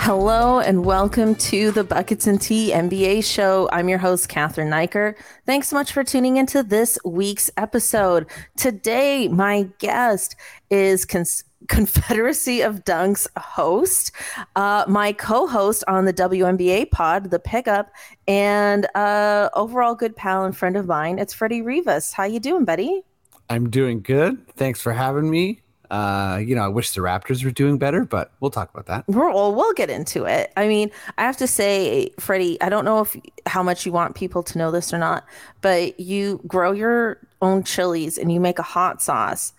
Hello and welcome to the Buckets and Tea NBA show. I'm your host, Cathryn Naiker. Thanks so much for tuning into this week's episode. Today, my guest is Confederacy of Dunks host, uh, my co-host on the WNBA pod, The Pickup, and uh, overall good pal and friend of mine. It's Freddie Rivas. How you doing, buddy? I'm doing good. Thanks for having me. Uh, you know, I wish the Raptors were doing better, but we'll talk about that. Well, we'll get into it. I mean, I have to say, Freddie, I don't know if how much you want people to know this or not, but you grow your own chilies and you make a hot sauce.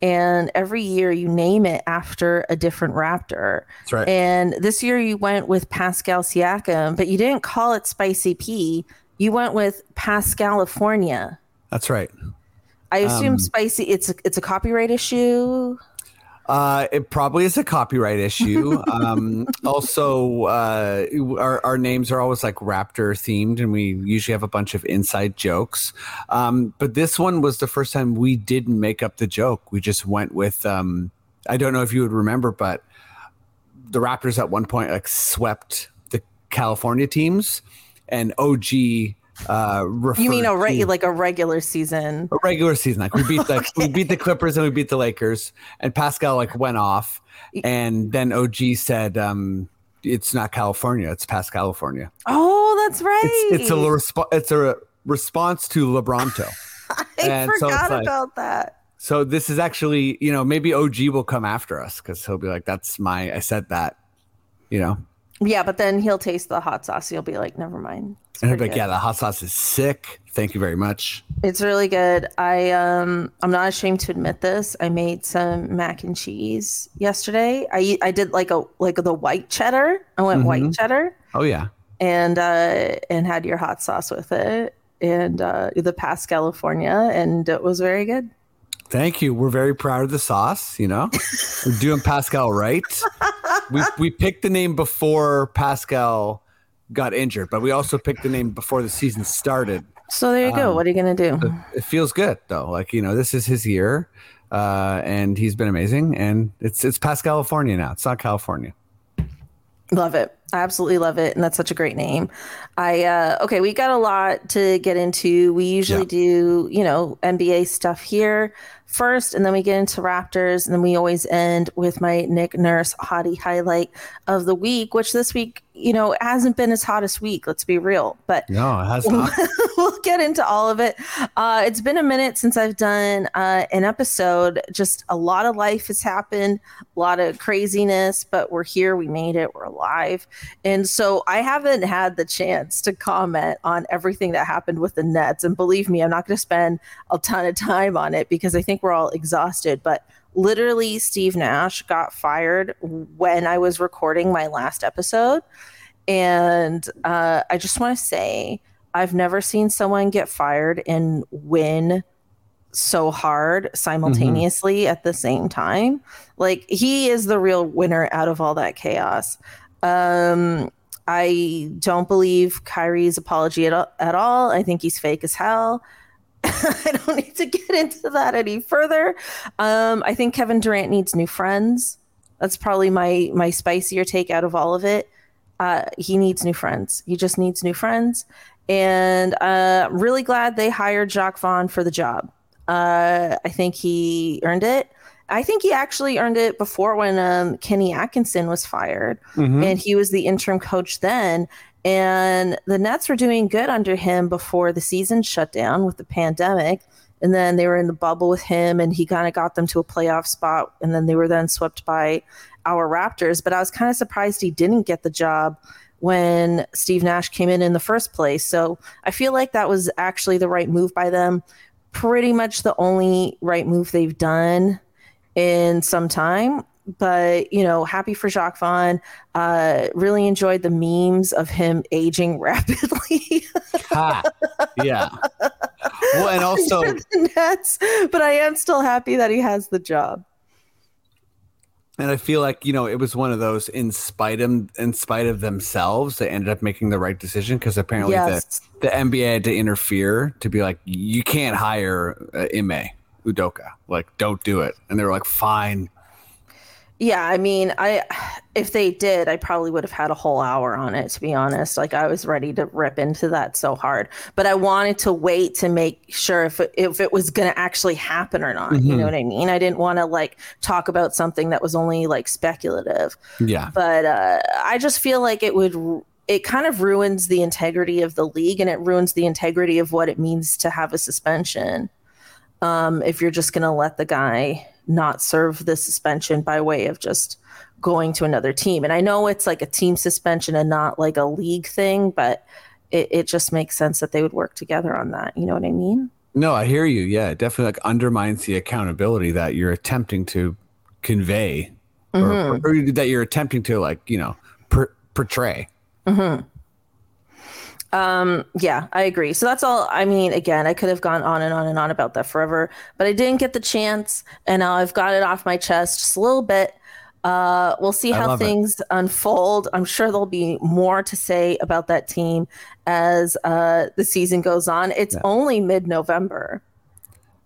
And every year you name it after a different raptor. That's right. And this year you went with Pascal Siakam, but you didn't call it Spicy P. You went with Pascalifornia. That's right. I assume um, spicy. It's a, it's a copyright issue. Uh, it probably is a copyright issue. um, also, uh, our, our names are always like Raptor themed, and we usually have a bunch of inside jokes. Um, but this one was the first time we didn't make up the joke. We just went with. Um, I don't know if you would remember, but the Raptors at one point like swept the California teams, and OG uh you mean a re- like a regular season? A regular season like we beat the okay. we beat the clippers and we beat the lakers and pascal like went off and then og said um it's not california it's past california. Oh that's right it's, it's a resp- it's a response to lebronto. I and forgot so like, about that. so this is actually you know maybe og will come after us because he'll be like that's my i said that you know? Yeah, but then he'll taste the hot sauce. He'll be like, never mind. And be like, yeah, the hot sauce is sick. Thank you very much. It's really good. I um I'm not ashamed to admit this. I made some mac and cheese yesterday. I I did like a like the white cheddar. I went mm-hmm. white cheddar. Oh yeah. And uh and had your hot sauce with it and uh the past California and it was very good. Thank you. We're very proud of the sauce. You know, we're doing Pascal right. We we picked the name before Pascal got injured, but we also picked the name before the season started. So there you go. Um, what are you gonna do? It, it feels good though. Like you know, this is his year, uh, and he's been amazing. And it's it's past California now. It's not California. Love it. I absolutely love it. And that's such a great name. I, uh, okay, we got a lot to get into. We usually yeah. do, you know, NBA stuff here first, and then we get into Raptors, and then we always end with my Nick Nurse hottie highlight of the week, which this week, you know, hasn't been his hottest week. Let's be real, but no, it has not. we'll get into all of it. Uh, it's been a minute since I've done uh, an episode. Just a lot of life has happened, a lot of craziness, but we're here. We made it. We're alive, and so I haven't had the chance to comment on everything that happened with the Nets. And believe me, I'm not going to spend a ton of time on it because I think we're all exhausted, but literally Steve Nash got fired when I was recording my last episode. And uh, I just want to say, I've never seen someone get fired and win so hard simultaneously mm-hmm. at the same time. Like he is the real winner out of all that chaos. Um, I don't believe Kyrie's apology at, at all. I think he's fake as hell. I don't need to get into that any further. Um, I think Kevin Durant needs new friends. That's probably my my spicier take out of all of it. Uh, he needs new friends. He just needs new friends, and uh, really glad they hired Jacque Vaughn for the job. Uh, I think he earned it. I think he actually earned it before when um, Kenny Atkinson was fired, mm-hmm. and he was the interim coach then. And the Nets were doing good under him before the season shut down with the pandemic. And then they were in the bubble with him, and he kind of got them to a playoff spot. And then they were then swept by our Raptors. But I was kind of surprised he didn't get the job when Steve Nash came in in the first place. So I feel like that was actually the right move by them. Pretty much the only right move they've done in some time. But you know, happy for Jacque Vaughn. Uh, really enjoyed the memes of him aging rapidly. ha. Yeah. Well, and also, Nets, but I am still happy that he has the job and I feel like you know it was one of those in spite of in spite of themselves they ended up making the right decision because apparently yes. the, the NBA had to interfere to be like you can't hire uh, Ime Udoka like don't do it and they were like fine yeah, I mean, I if they did, I probably would have had a whole hour on it to be honest. Like I was ready to rip into that so hard, but I wanted to wait to make sure if it, if it was going to actually happen or not. Mm-hmm. You know what I mean? I didn't want to like talk about something that was only like speculative. Yeah. But uh, I just feel like it would it kind of ruins the integrity of the league and it ruins the integrity of what it means to have a suspension. Um, if you're just going to let the guy not serve the suspension by way of just going to another team. And I know it's like a team suspension and not like a league thing, but it, it just makes sense that they would work together on that. You know what I mean? No, I hear you. Yeah, it definitely like undermines the accountability that you're attempting to convey mm-hmm. or, or, that you're attempting to like, you know, per, portray. Mm-hmm. Um, yeah, I agree. So that's all. I mean, again, I could have gone on and on and on about that forever, but I didn't get the chance, and now I've got it off my chest just a little bit. Uh, we'll see how things it. unfold. I'm sure there'll be more to say about that team as uh, the season goes on. It's yeah. only mid November,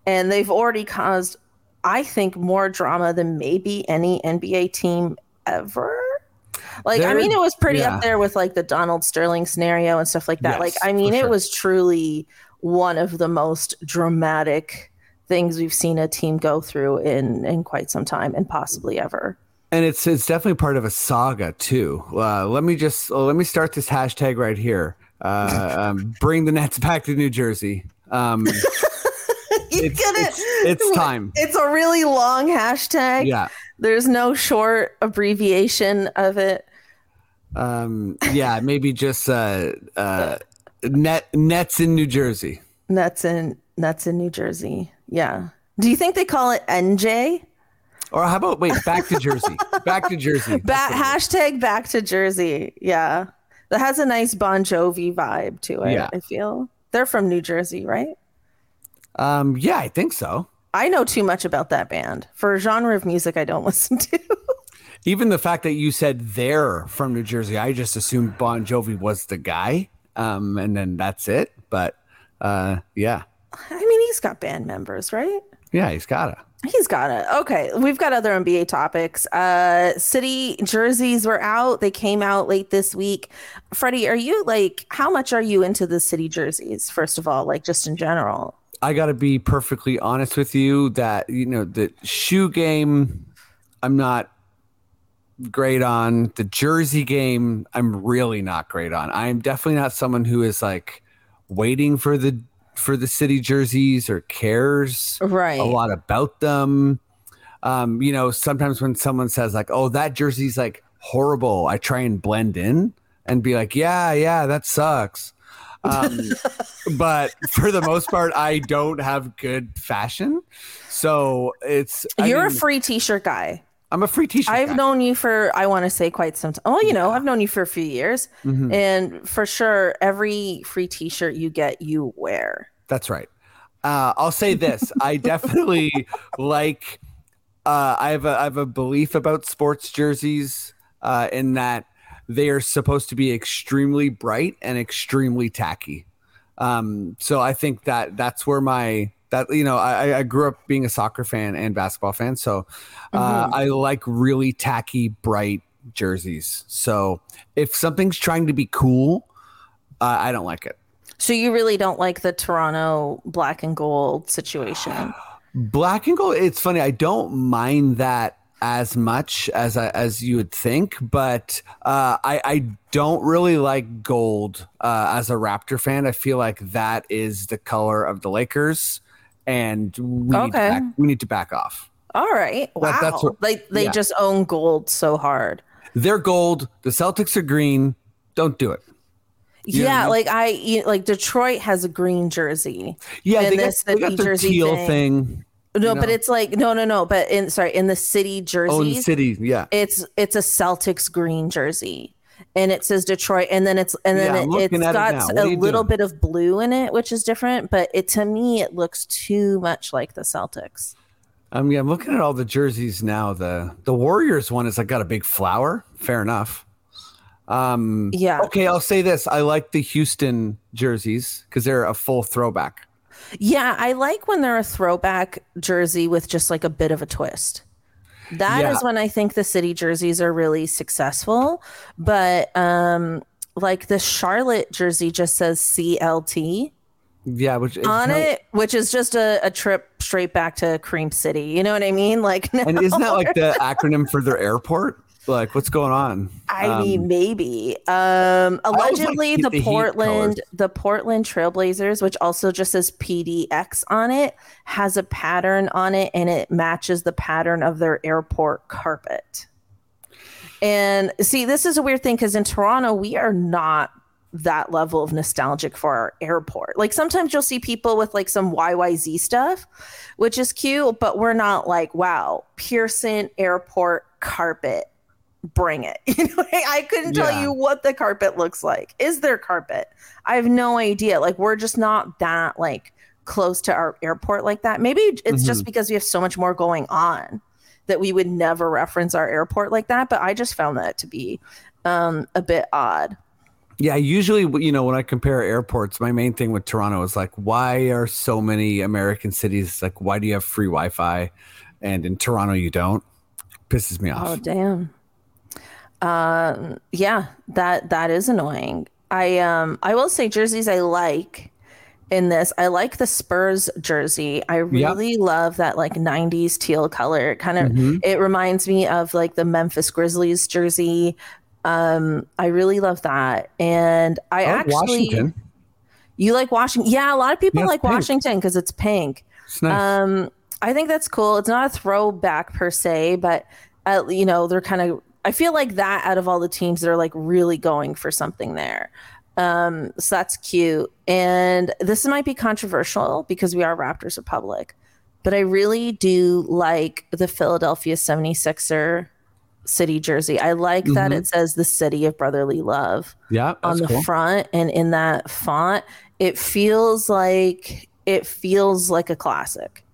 and they've already caused, I think, more drama than maybe any NBA team ever. Like, I mean, it was pretty yeah. up there with like the Donald Sterling scenario and stuff like that. Yes, like, I mean, it sure. was truly one of the most dramatic things we've seen a team go through in in quite some time and possibly ever. And it's it's definitely part of a saga too. Uh, let me just uh, let me start this hashtag right here. Uh, um, bring the Nets back to New Jersey. Um, it's, it's, it's, time. It's a really long hashtag. Yeah. There's no short abbreviation of it. Um, yeah, maybe just uh, uh, net nets in New Jersey. Nets in nets in New Jersey. Yeah. Do you think they call it NJ? Or how about wait, back to Jersey. back to Jersey. Back hashtag back to Jersey. Yeah. That has a nice Bon Jovi vibe to it, yeah. I feel. They're from New Jersey, right? Um, yeah, I think so. I know too much about that band. For a genre of music I don't listen to. Even the fact that you said they're from New Jersey, I just assumed Bon Jovi was the guy. Um, and then that's it. But uh, yeah. I mean, he's got band members, right? Yeah, he's got it. He's got it. Okay, we've got other NBA topics. Uh, city jerseys were out. They came out late this week. Freddie, are you like, how much are you into the city jerseys? First of all, like just in general. I got to be perfectly honest with you that you know the shoe game, I'm not great on the jersey game. I'm really not great on. I'm definitely not someone who is like waiting for the for the city jerseys or cares right a lot about them. Um, you know, sometimes when someone says like, "Oh, that jersey's like horrible," I try and blend in and be like, "Yeah, yeah, that sucks." Um, but for the most part, I don't have good fashion. So it's you're I mean, a free t-shirt guy. I'm a free t-shirt. I've guy. known you for I want to say quite some time. Oh, you know, I've known you for a few years, mm-hmm. and for sure, every free t-shirt you get, you wear. That's right. Uh, I'll say this: I definitely like. Uh, I have a I have a belief about sports jerseys uh, in that they are supposed to be extremely bright and extremely tacky. Um, so I think that that's where my that you know I, I grew up being a soccer fan and basketball fan, so uh, mm-hmm. I like really tacky, bright jerseys. So if something's trying to be cool, uh, I don't like it. So you really don't like the Toronto black and gold situation? black and gold. It's funny. I don't mind that as much as I, as you would think, but uh, I, I don't really like gold uh, as a Raptor fan. I feel like that is the color of the Lakers, and we okay. need to back, we need to back off. All right, wow. That, that's what, like they yeah. just own gold so hard. They're gold. The Celtics are green. don't do it. You what I yeah, mean? like I like Detroit has a green jersey. Yeah, And they got, this- they the got New Jersey teal thing. thing. No, you but it's like no, no, no. But in sorry, in the city Oh, in the jerseys, city. Yeah. it's it's a Celtics green jersey, and it says Detroit, and then it's and then I'm it, has it's at it got a little doing? bit of blue in it, which is different. But it to me, it looks too much like the Celtics. Um, yeah, I'm looking at all the jerseys now. The the Warriors one is like got a big flower. Fair enough. Um, Yeah. Okay, I'll say this: I like the Houston jerseys because they're a full throwback. Yeah, I like when they're a throwback jersey with just like a bit of a twist. That is Yeah. when I think the city jerseys are really successful. But um like the Charlotte jersey just says CLT Yeah, which is on no- it, which is just a, a trip straight back to Cream City. You know what I mean? Like And isn't that like the acronym for their airport? Like, what's going on? I Um, mean, maybe. Um, allegedly, like the, the Portland, the Portland Trailblazers, which also just says PDX on it, has a pattern on it, and it matches the pattern of their airport carpet. And see, this is a weird thing because in Toronto, we are not that level of nostalgic for our airport. Like sometimes you'll see people with like some YYZ stuff, which is cute, but we're not like, wow, Pearson Airport carpet, bring it. You know, I couldn't tell Yeah. you what the carpet looks like. Is there carpet? I have no idea. Like we're just not that like close to our airport like that. Maybe it's just because we have so much more going on that we would never reference our airport like that. But I just found that to be um, a bit odd. Yeah, usually, you know, when I compare airports, my main thing with Toronto is like, why are so many American cities like, why do you have free Wi-Fi, and in Toronto you don't? Pisses me off. Oh damn. Um yeah, that that is annoying. I um I will say jerseys I like in this. I like the Spurs jersey. I really love that like 90s teal color. It kind of Mhm. it reminds me of like the Memphis Grizzlies jersey. Um I really love that. And I I like actually Washington. you like Washington. Yeah, a lot of people Yeah, like pink. Washington because it's pink. It's nice. Um, I think that's cool. It's not a throwback per se, but uh, you know, they're kind of. I feel like that out of all the teams, they're like really going for something there. Um, so that's cute. And this might be controversial because we are Raptors Republic, but I really do like the Philadelphia 76er city jersey. I like that Mhm. it says the city of brotherly love yeah, on the cool. front and in that font it feels like it feels like a classic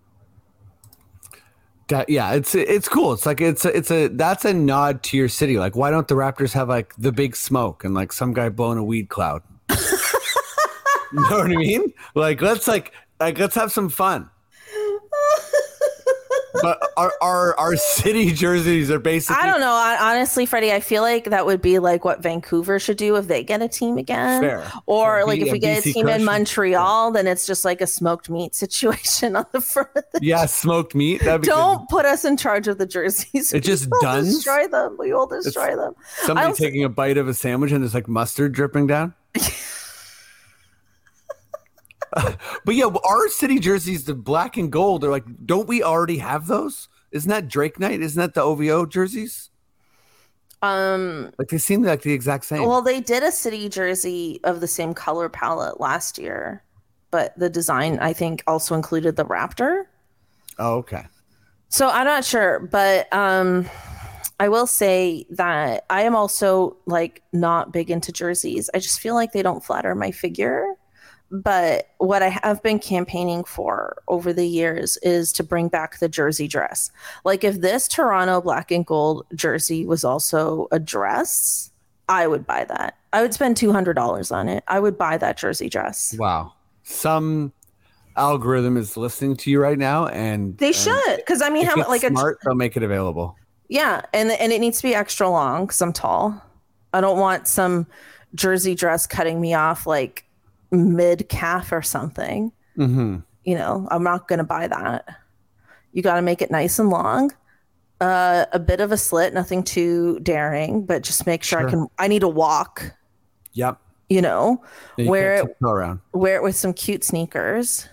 That- yeah, it's it's cool. It's like it's a, it's a that's a nod to your city. Like, why don't the Raptors have like the big smoke and like some guy blowing a weed cloud? you know what I mean? Like, let's like like let's have some fun. But our our our city jerseys are basically i don't know I, honestly freddie i feel like that would be like what vancouver should do if they get a team again Fair. or Fair. like B- if we get a BC team in Crush. montreal then it's just like a smoked meat situation on the front of the Yeah, smoked meat. Be good. don't put us in charge of the jerseys It just we will dones? destroy them we will destroy them Somebody taking a bite of a sandwich and there's like mustard dripping down. but yeah, our city jerseys, the black and gold, they're like, don't we already have those? Isn't that Drake Night? Isn't that the OVO jerseys? um Like they seem like the exact same. Well, they did a city jersey of the same color palette last year, but the design I think also included the raptor. oh, okay. So I'm not sure, but um I will say that I am also like not big into jerseys. I just feel like they don't flatter my figure. But what I have been campaigning for over the years is to bring back the jersey dress. Like if this Toronto black and gold jersey was also a dress, I would buy that. I would spend $200 on it. I would buy that jersey dress. Wow. Some algorithm is listening to you right now, and They should cuz I mean how it's like a smart, they'll make it available. Yeah, and and it needs to be extra long because I'm tall. I don't want some jersey dress cutting me off like mid calf or something. Mm-hmm. You know, I'm not gonna buy that. You got to make it nice and long. Uh, a bit of a slit, nothing too daring, but just make sure, I can. I need to walk. Yep. You know, you can't it- around. wear it with some cute sneakers.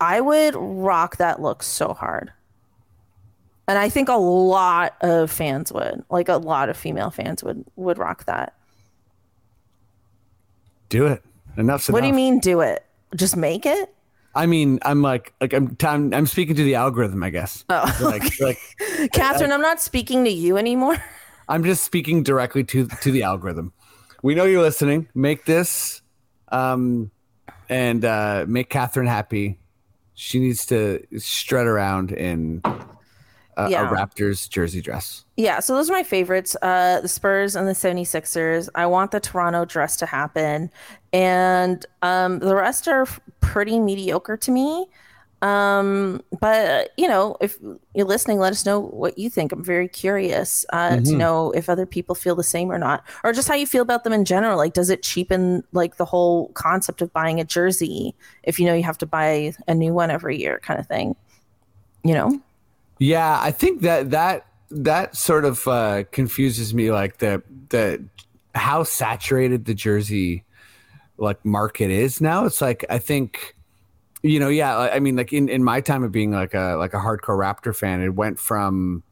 I would rock that look so hard. And I think a lot of fans would, like a lot of female fans would would rock that. Do it. Enough's What do you mean do it? Just make it? I mean, I'm like, like I'm, I'm, I'm speaking to the algorithm, I guess. Oh. Like, like Cathryn, I'm not speaking to you anymore. I'm just speaking directly to to the algorithm. We know you're listening. Make this, um, and uh, make Cathryn happy. She needs to strut around in a, Yeah. a Raptors jersey dress. Yeah, so those are my favorites. Uh the Spurs and the 76ers. I want the Toronto dress to happen. And um the rest are pretty mediocre to me. Um but you know, if you're listening, let us know what you think. I'm very curious uh to Mhm. know if other people feel the same or not or just how you feel about them in general. Like does it cheapen like the whole concept of buying a jersey if you know you have to buy a new one every year kind of thing. You know? Yeah, I think that that that sort of uh, confuses me. Like the the how saturated the jersey like market is now. It's like I think you know, yeah. I mean, like in in my time of being like a like a hardcore Raptor fan, it went from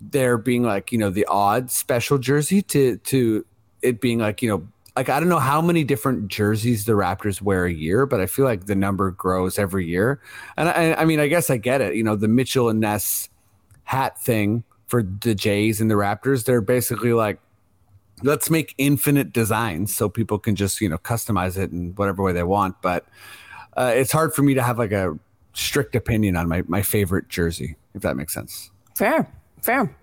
there being like you know the odd special jersey to to it being like you know like I don't know how many different jerseys the Raptors wear a year, but I feel like the number grows every year. And I, I mean, I guess I get it. You know, the Mitchell and Ness hat thing for the Jays and the Raptors, they're basically like, let's make infinite designs so people can just you know customize it in whatever way they want. But uh, it's hard for me to have like a strict opinion on my my favorite jersey, if that makes sense. Fair, fair.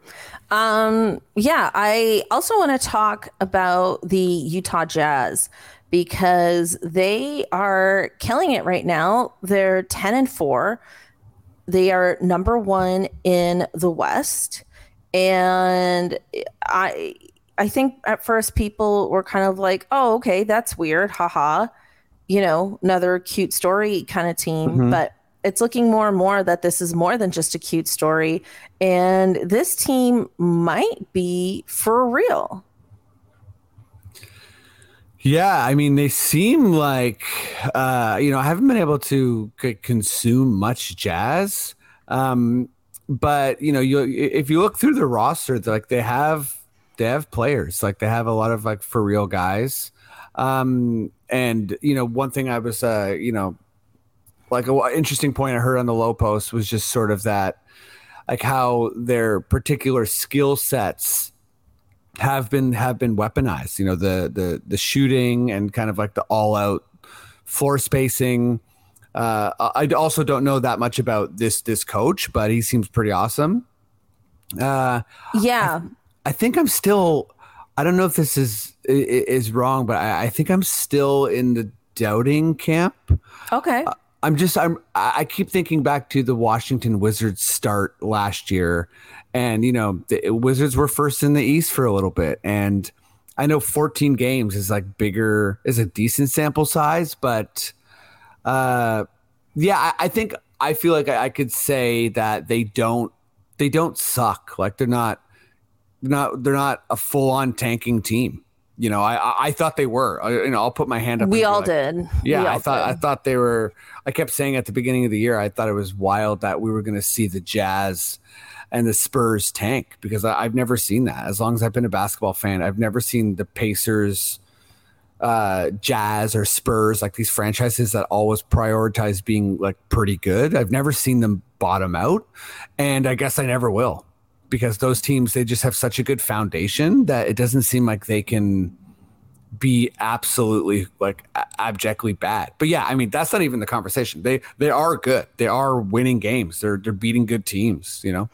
Um, yeah, I also want to talk about the Utah Jazz because they are killing it right now. They're 10 and 4. They are number 1 in the West. And I I think at first people were kind of like, "Oh, okay, that's weird. Haha." You know, another cute story kind of team, Mhm. but it's looking more and more that this is more than just a cute story and this team might be for real. Yeah, I mean, they seem like uh, you know I haven't been able to consume much jazz, um, but you know, you if you look through the roster, like they have they have players, like they have a lot of like for real guys, um, and you know, one thing I was uh, you know, like a w- interesting point I heard on the Lowe Post was just sort of that, like how their particular skill sets have been have been weaponized. You know, the the the shooting and kind of like the all out floor spacing. Uh, I I also don't know that much about this this coach, but he seems pretty awesome. Uh, Yeah. I think I'm still. I don't know if this is i- i- is wrong, but I, I think I'm still in the doubting camp. okay. I'm just I'm I I keep thinking back to the Washington Wizards start last year, and you know the Wizards were first in the East for a little bit, and I know 14 games is like bigger is a decent sample size, but uh, yeah, I, I think I feel like I, I could say that they don't they don't suck like they're not they're not they're not a full on tanking team. You know, I I, I thought they were. I, you know, I'll put my hand up. we all like, did. yeah, We I thought I thought they were. I kept saying at the beginning of the year, I thought it was wild that we were going to see the Jazz and the Spurs tank because I, I've never seen that. As long as I've been a basketball fan, I've never seen the Pacers, uh, Jazz, or Spurs like these franchises that always prioritize being like pretty good. I've never seen them bottom out, and I guess I never will because those teams they just have such a good foundation that it doesn't seem like they can be absolutely like abjectly bad. But yeah, I mean that's not even the conversation. They they are good. They are winning games. They're they're beating good teams. You know.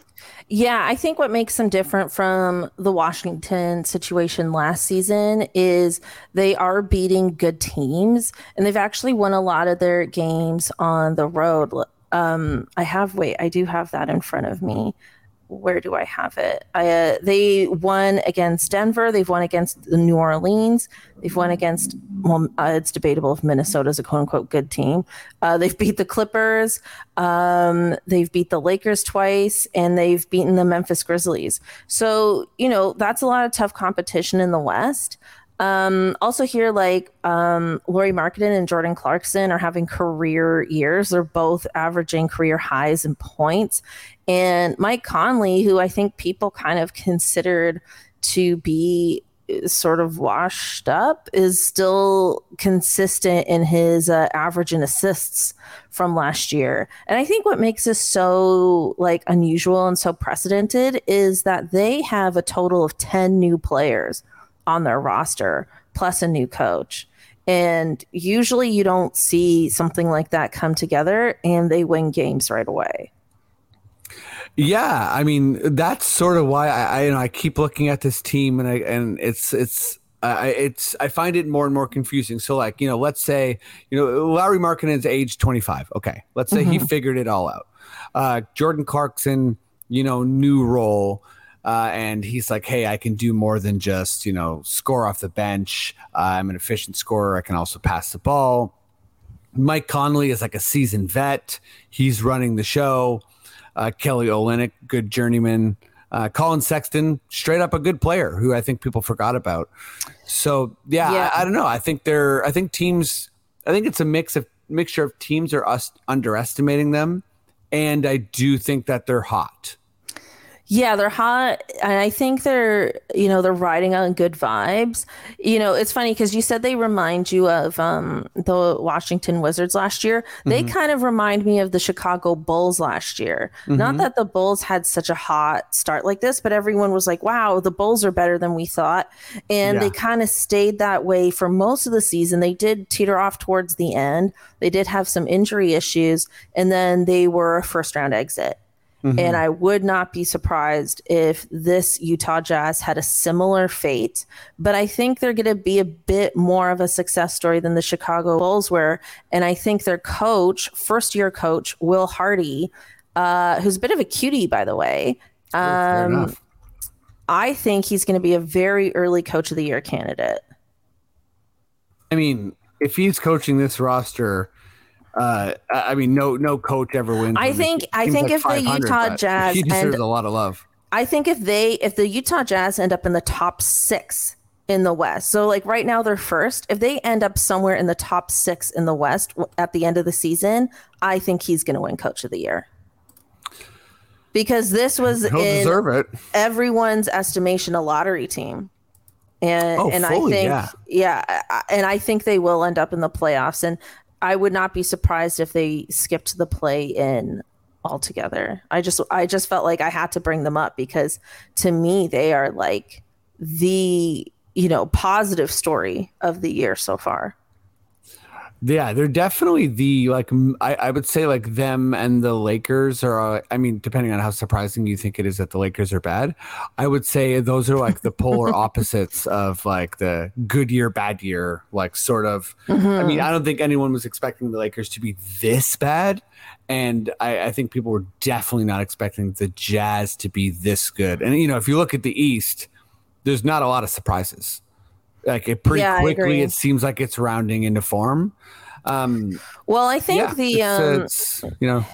Yeah, I think what makes them different from the Washington situation last season is they are beating good teams and they've actually won a lot of their games on the road. Um, I have, wait, I do have that in front of me. Where do I have it? I, uh, they won against Denver. They've won against the New Orleans. They've won against, well, uh, it's debatable if Minnesota's a quote unquote good team. Uh, they've beat the Clippers. Um, they've beat the Lakers twice, and they've beaten the Memphis Grizzlies. So you know that's a lot of tough competition in the West. Um, also here, like um, Lauri Markkanen and Jordan Clarkson are having career years. They're both averaging career highs in points. And Mike Conley, who I think people kind of considered to be sort of washed up is still consistent in his uh, average and assists from last year. And I think what makes this so like unusual and so precedented is that they have a total of 10 new players on their roster plus a new coach. And usually you don't see something like that come together and they win games right away. Yeah, I mean that's sort of why I, I you know I keep looking at this team and I and it's it's I it's I find it more and more confusing. So like you know let's say you know Lauri Markkanen's age twenty five. Okay, let's say mm-hmm. he figured it all out. Uh, Jordan Clarkson, you know, new role. Uh, and he's like, "Hey, I can do more than just you know score off the bench. Uh, I'm an efficient scorer. I can also pass the ball." Mike Conley is like a seasoned vet. He's running the show uh, Kelly Olynyk, good journeyman. Uh, Collin Sexton, straight up a good player who I think people forgot about. So yeah, yeah. I, I, don't know. I think they're. I think teams. I think it's a mix of mixture of teams are us underestimating them, and I do think that they're hot. Yeah, they're hot, and I think they're you know they're riding on good vibes. You know, it's funny because you said they remind you of um, the Washington Wizards last year. Mm-hmm. They kind of remind me of the Chicago Bulls last year. Mm-hmm. Not that the Bulls had such a hot start like this, but everyone was like, "Wow, the Bulls are better than we thought," and yeah. they kind of stayed that way for most of the season. They did teeter off towards the end. They did have some injury issues, and then they were a first round exit. Mm-hmm. And I would not be surprised if this Utah Jazz had a similar fate. But I think they're going to be a bit more of a success story than the Chicago Bulls were. And I think their coach, first year coach, Will Hardy, uh, who's a bit of a cutie, by the way. Um, I think he's going to be a very early coach of the year candidate. I mean, if he's coaching this roster, uh, I mean, no, no coach ever wins. I think, I think like if the Utah Jazz he deserves a lot of love. I think if they, if the Utah Jazz end up in the top six in the West, so like right now they're first. If they end up somewhere in the top six in the West at the end of the season, I think he's going to win Coach of the Year because this was He'll in everyone's estimation a lottery team. And oh, and fully, I think yeah. yeah, and I think they will end up in the playoffs. And I would not be surprised if they skipped the play in altogether. I just I just felt like I had to bring them up because to me they are like the you know positive story of the year so far. Yeah, they're definitely the like I, I would say like them and the Lakers are. Uh, I mean, depending on how surprising you think it is that the Lakers are bad, I would say those are like the polar opposites of like the good year, bad year, like sort of. Mm-hmm. I mean, I don't think anyone was expecting the Lakers to be this bad, and I, I think people were definitely not expecting the Jazz to be this good. And you know, if you look at the East, there's not a lot of surprises. Like it pretty yeah, quickly, it seems like it's rounding into form. Um, well, I think yeah, the it's, um, it's, you know.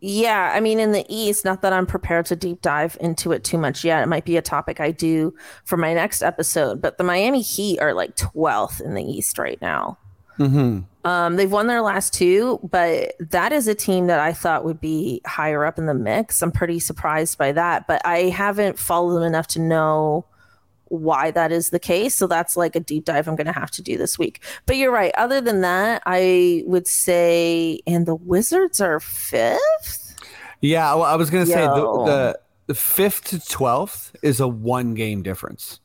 Yeah, I mean, in the East, not that I'm prepared to deep dive into it too much yet. It might be a topic I do for my next episode, but the Miami Heat are like 12th in the East right now. Mm-hmm. Um, they've won their last two, but that is a team that I thought would be higher up in the mix. I'm pretty surprised by that, but I haven't followed them enough to know why that is the case. So that's like a deep dive I'm going to have to do this week. But you're right. Other than that, I would say, and the Wizards are fifth. Yeah, well, I was going to say the, the the fifth to twelfth is a one game difference.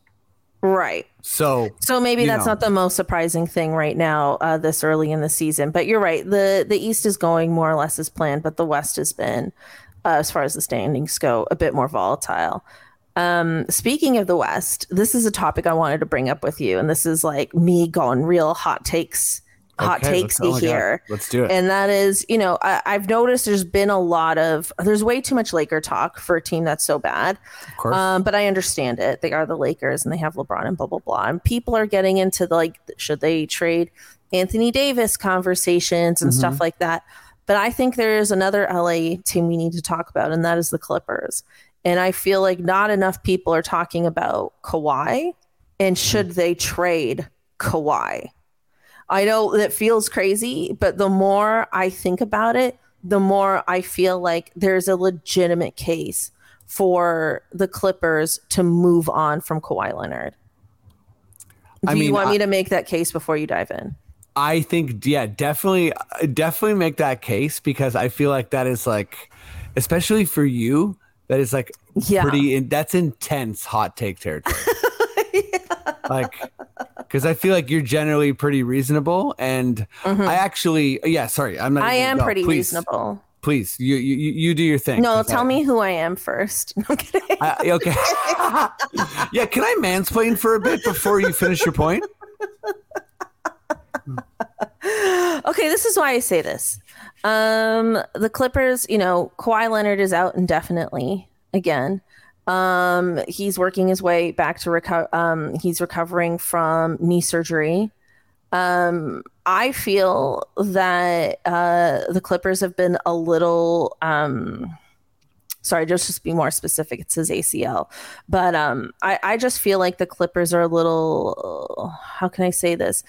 Right. So so maybe that's know. not the most surprising thing right now, uh, this early in the season. But you're right. the The East is going more or less as planned, but the West has been, uh, as far as the standings go, a bit more volatile. Um, speaking of the West, this is a topic I wanted to bring up with you, and this is like me going real hot takes, hot okay, takes oh here. Let's do it. And that is, you know, I, have noticed there's been a lot of there's way too much Laker talk for a team that's so bad. Of course. Um, but I understand it. They are the Lakers, and they have LeBron and blah blah blah. And people are getting into the like, should they trade Anthony Davis conversations and mm-hmm. stuff like that. But I think there is another LA team we need to talk about, and that is the Clippers. And I feel like not enough people are talking about Kawhi and mm-hmm. should they trade Kawhi. I know that feels crazy, but the more I think about it, the more I feel like there's a legitimate case for the Clippers to move on from Kawhi Leonard. Do I you want I- me to make that case before you dive in? I think, yeah, definitely, definitely make that case because I feel like that is like, especially for you, that is like Yeah. pretty. That's intense hot take territory. Like, because I feel like you're generally pretty reasonable, and I actually, yeah, sorry, I'm not. Mm-hmm. I am no, pretty please, reasonable. Please, you you you you do your thing. No, tell I- me who I am first. No, I'm kidding. I, okay. yeah, can I mansplain for a bit before you finish your point? okay, this is why I say this. Um, the Clippers, you know, Kawhi Leonard is out indefinitely again. Um, he's working his way back to recover. Um, he's recovering from knee surgery. Um, I feel that uh, the Clippers have been a little. Um, sorry, just just be more specific. It says ACL, but um, I I just feel like the Clippers are a little. How can I say this?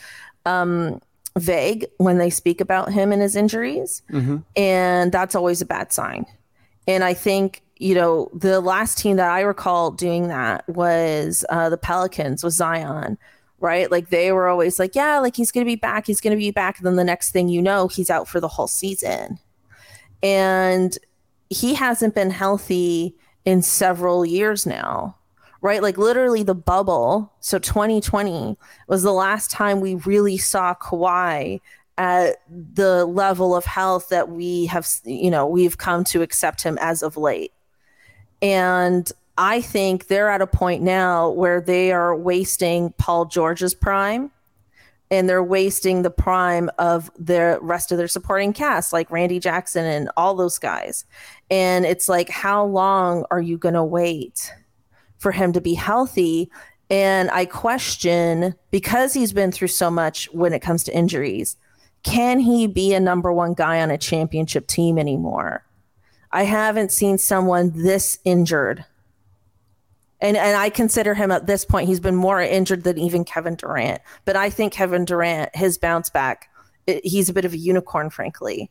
Um, vague when they speak about him and his injuries. And that's always a bad sign. And I think, you know, the last team that I recall doing that was uh, the Pelicans with Zion, right? Like they were always like, yeah, like he's going to be back. He's going to be back. And then the next thing you know, he's out for the whole season. And he hasn't been healthy in several years now right? Like literally the bubble. So 2020 was the last time we really saw Kawhi at the level of health that we have, you know, we've come to accept him as of late. And I think they're at a point now where they are wasting Paul George's prime and they're wasting the prime of the rest of their supporting cast, like Reggie Jackson and all those guys. And it's like, how long are you going to wait? For him to be healthy. And I question because he's been through so much when it comes to injuries, can he be a number one guy on a championship team anymore? I haven't seen someone this injured. And and I consider him at this point, he's been more injured than even Kevin Durant. But I think Kevin Durant, his bounce back, it- he's a bit of a unicorn, frankly.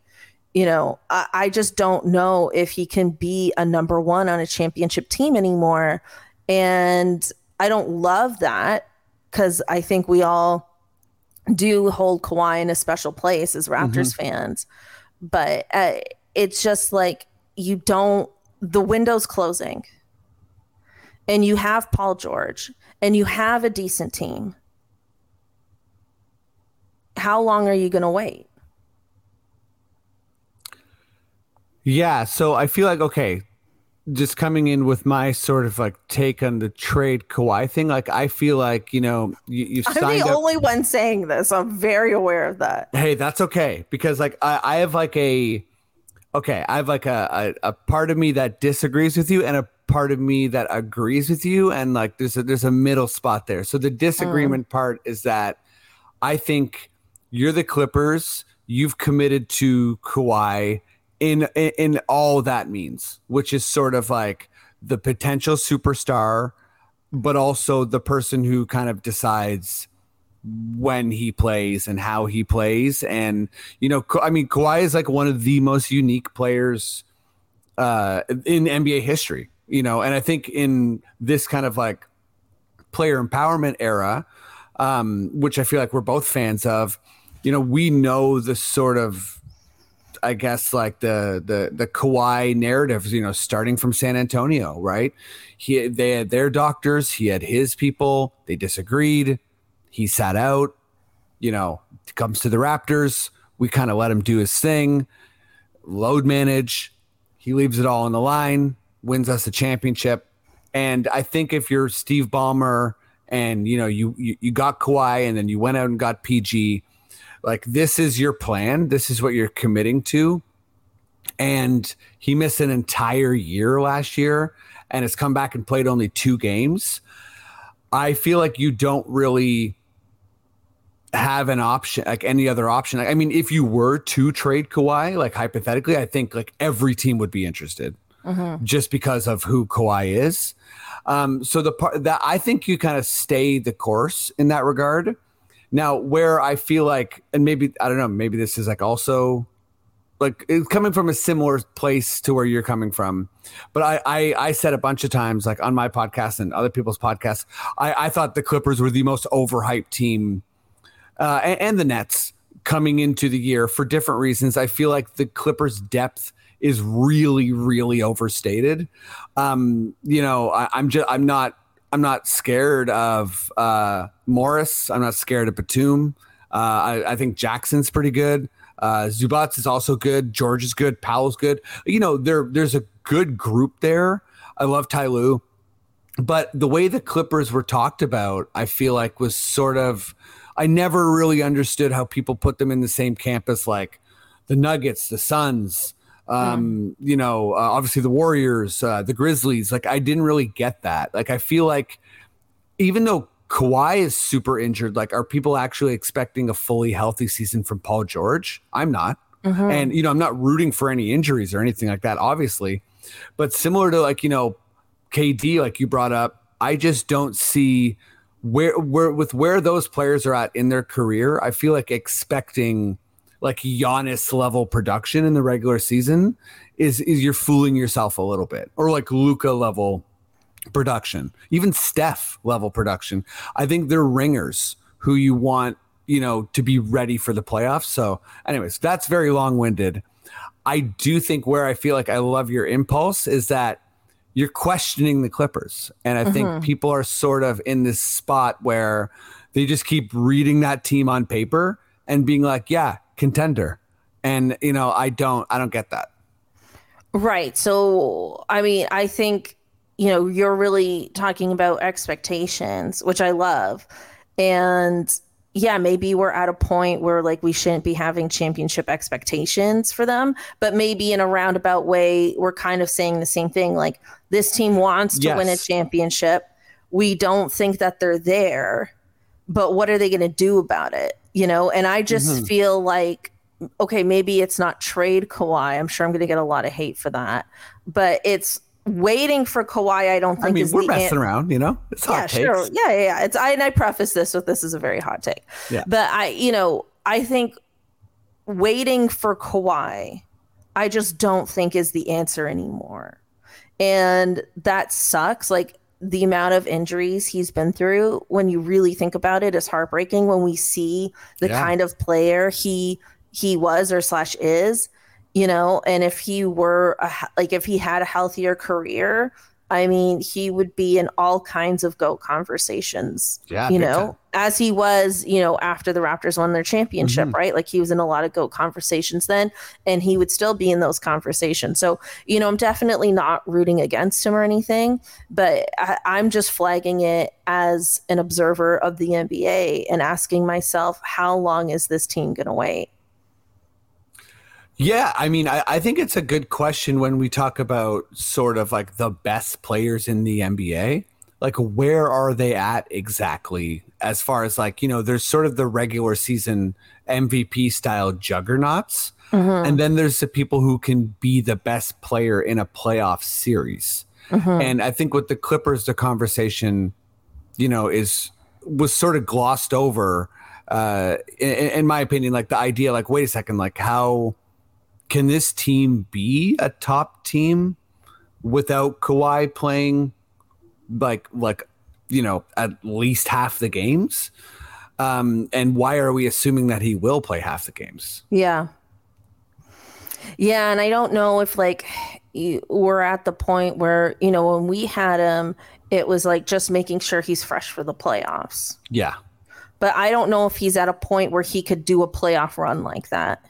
You know, I, I just don't know if he can be a number one on a championship team anymore. And I don't love that because I think we all do hold Kawhi in a special place as Raptors fans. But uh, it's just like you don't, the window's closing. And you have Paul George and you have a decent team. How long are you going to wait? Yeah, so I feel like okay, just coming in with my sort of like take on the trade Kawhi thing. Like I feel like you know you, you've I'm the up. only one saying this. I'm very aware of that. hey, that's okay because like I, I have like a okay, I have like a, a a part of me that disagrees with you and a part of me that agrees with you, and like there's a there's a middle spot there. So the mm. disagreement part is that I think you're the Clippers. You've committed to Kawhi in, in all that means, which is sort of like the potential superstar, but also the person who kind of decides when he plays and how he plays. And you know, I mean, Kawhi is like one of the most unique players uh, in NBA history. You know, and I think in this kind of like player empowerment era, um, which I feel like we're both fans of, you know, we know the sort of I guess like the the the Kawhi narrative, you know, starting from San Antonio, right? He they had their doctors, he had his people, they disagreed, he sat out, you know, comes to the Raptors, we kind of let him do his thing, load manage, he leaves it all on the line, wins us a championship. And I think if you're Steve Ballmer and you know you you, you got Kawhi and then you went out and got PG, like this is your plan, this is what you're committing to. And he missed an entire year last year and has come back and played only two games. I feel like you don't really have an option like any other option. I mean, if you were to trade Kawhi, like hypothetically, I think like every team would be interested just because of who Kawhi is. Um, so the part that I think you kind of stay the course in that regard. Now, where I feel like, and maybe I don't know, maybe this is like also like it's coming from a similar place to where you're coming from. But I, I, I said a bunch of times, like on my podcast and other people's podcasts, I, I thought the Clippers were the most overhyped team, uh, and, and the Nets coming into the year for different reasons. I feel like the Clippers' depth is really, really overstated. Um, you know, I, I'm just, I'm not, I'm not scared of uh, Morris. I'm not scared of Batum. Uh, I, I think Jackson's pretty good. Uh, Zubac is also good. George is good. Powell's good. You know, there there's a good group there. I love Ty Lue. But the way the Clippers were talked about, I feel like was sort of I never really understood how people put them in the same campus like the Nuggets, the Suns, um, you know, uh, obviously the Warriors, uh, the Grizzlies. Like I didn't really get that. Like I feel like even though Kawhi is super injured. Like, are people actually expecting a fully healthy season from Paul George? I'm not. Mm-hmm. And, you know, I'm not rooting for any injuries or anything like that, obviously. But similar to like, you know, KD, like you brought up, I just don't see where where with where those players are at in their career. I feel like expecting like Giannis level production in the regular season is is you're fooling yourself a little bit, or like Luka level production, even Steph level production. I think they're ringers who you want, you know, to be ready for the playoffs. So, anyways, that's very long winded. I do think where I feel like I love your impulse is that you're questioning the Clippers. And I mm-hmm. think people are sort of in this spot where they just keep reading that team on paper and being like, yeah, contender. And, you know, I don't, I don't get that. Right. So, I mean, I think you know, you're really talking about expectations, which I love. And yeah, maybe we're at a point where like we shouldn't be having championship expectations for them, but maybe in a roundabout way, we're kind of saying the same thing. Like this team wants to yes. win a championship. We don't think that they're there, but what are they going to do about it? You know, and I just mm-hmm. feel like, okay, maybe it's not trade Kawhi. I'm sure I'm going to get a lot of hate for that, but it's waiting for Kawhi, I don't think. I mean, we're messing an- around, you know. It's yeah, sure, yeah, yeah, yeah. It's I and I preface this with this is a very hot take. Yeah. But I, you know, I think waiting for Kawhi, I just don't think is the answer anymore, and that sucks. Like the amount of injuries he's been through, when you really think about it, is heartbreaking. When we see the yeah. kind of player he he was or slash is you know and if he were a, like if he had a healthier career i mean he would be in all kinds of goat conversations yeah you know time. as he was you know after the raptors won their championship mm-hmm. right like he was in a lot of goat conversations then and he would still be in those conversations so you know i'm definitely not rooting against him or anything but I, i'm just flagging it as an observer of the nba and asking myself how long is this team going to wait yeah, I mean, I, I, think it's a good question when we talk about sort of like the best players in the NBA. Like, where are they at exactly as far as like, you know, there's sort of the regular season MVP style juggernauts. Mm-hmm. And then there's the people who can be the best player in a playoff series. Mm-hmm. And I think with the Clippers, the conversation, you know, is was sort of glossed over. Uh, in, in my opinion, like the idea, like, wait a second, like how can this team be a top team without Kawhi playing like like you know at least half the games? Um, and why are we assuming that he will play half the games? Yeah. Yeah, and I don't know if like we're at the point where you know when we had him, it was like just making sure he's fresh for the playoffs. Yeah, but I don't know if he's at a point where he could do a playoff run like that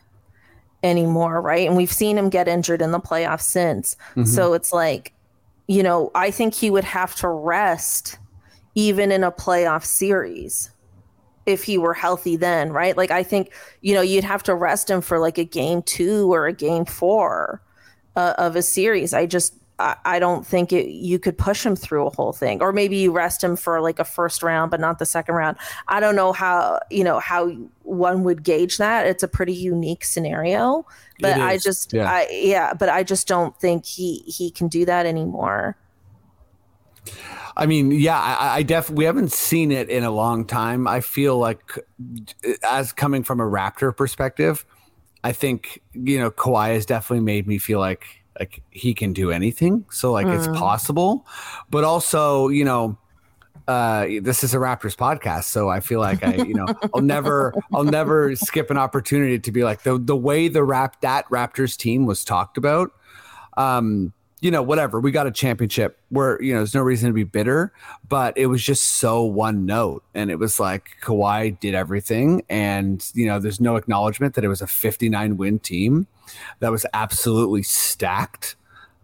anymore, right? And we've seen him get injured in the playoffs since. Mm-hmm. So it's like, you know, I think he would have to rest even in a playoff series if he were healthy then, right? Like I think, you know, you'd have to rest him for like a game 2 or a game 4 uh, of a series. I just I, don't think it, you could push him through a whole thing, or maybe you rest him for like a first round, but not the second round. I don't know how you know how one would gauge that. It's a pretty unique scenario, but I just, yeah. I yeah, but I just don't think he he can do that anymore. I mean, yeah, I, I definitely we haven't seen it in a long time. I feel like, as coming from a Raptor perspective, I think you know Kawhi has definitely made me feel like like he can do anything. So like mm. it's possible, but also you know uh this is a raptors podcast so i feel like i you know i'll never i'll never skip an opportunity to be like the the way the rap that raptors team was talked about um you know whatever we got a championship where you know there's no reason to be bitter but it was just so one note and it was like Kawhi did everything and you know there's no acknowledgement that it was a 59 win team that was absolutely stacked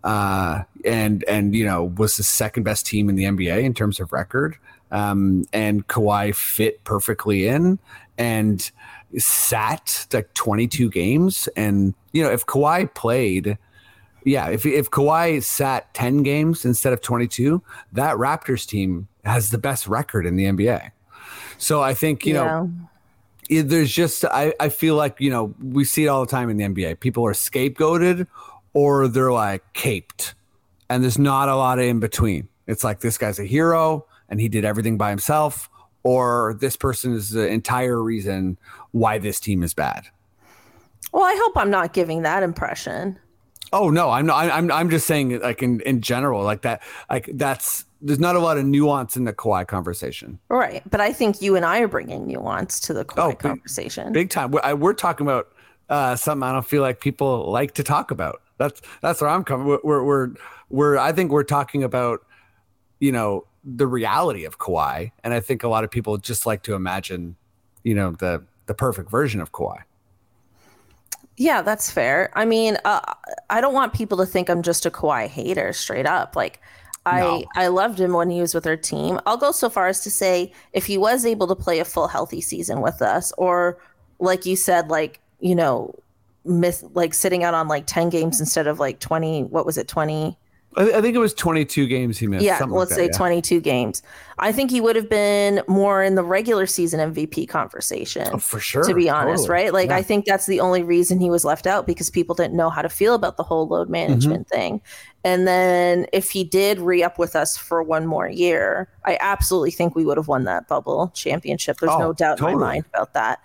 uh, and and you know was the second best team in the NBA in terms of record. Um, and Kawhi fit perfectly in and sat like 22 games. And you know if Kawhi played, yeah, if if Kawhi sat 10 games instead of 22, that Raptors team has the best record in the NBA. So I think you yeah. know there's just I, I feel like you know we see it all the time in the NBA. People are scapegoated or they're like caped. And there's not a lot of in between. It's like this guy's a hero and he did everything by himself, or this person is the entire reason why this team is bad. Well, I hope I'm not giving that impression. Oh no, I'm not. I'm I'm just saying like in in general, like that. Like that's there's not a lot of nuance in the Kawhi conversation. Right, but I think you and I are bringing nuance to the Kawhi oh, big, conversation. Big time. We're, we're talking about uh, something I don't feel like people like to talk about. That's that's where I'm coming. We're, we're we're we're I think we're talking about you know the reality of Kawhi, and I think a lot of people just like to imagine you know the the perfect version of Kawhi. Yeah, that's fair. I mean, uh, I don't want people to think I'm just a Kawhi hater straight up. Like, I no. I loved him when he was with our team. I'll go so far as to say if he was able to play a full healthy season with us, or like you said, like you know, miss like sitting out on like 10 games instead of like 20 what was it 20 I, think it was 22 games he missed. Yeah, let's like that, say yeah. 22 games. I think he would have been more in the regular season MVP conversation. Oh, for sure. To be honest, totally. right? Like, yeah. I think that's the only reason he was left out because people didn't know how to feel about the whole load management mm-hmm. thing. And then if he did re up with us for one more year, I absolutely think we would have won that bubble championship. There's oh, no doubt totally. in my mind about that.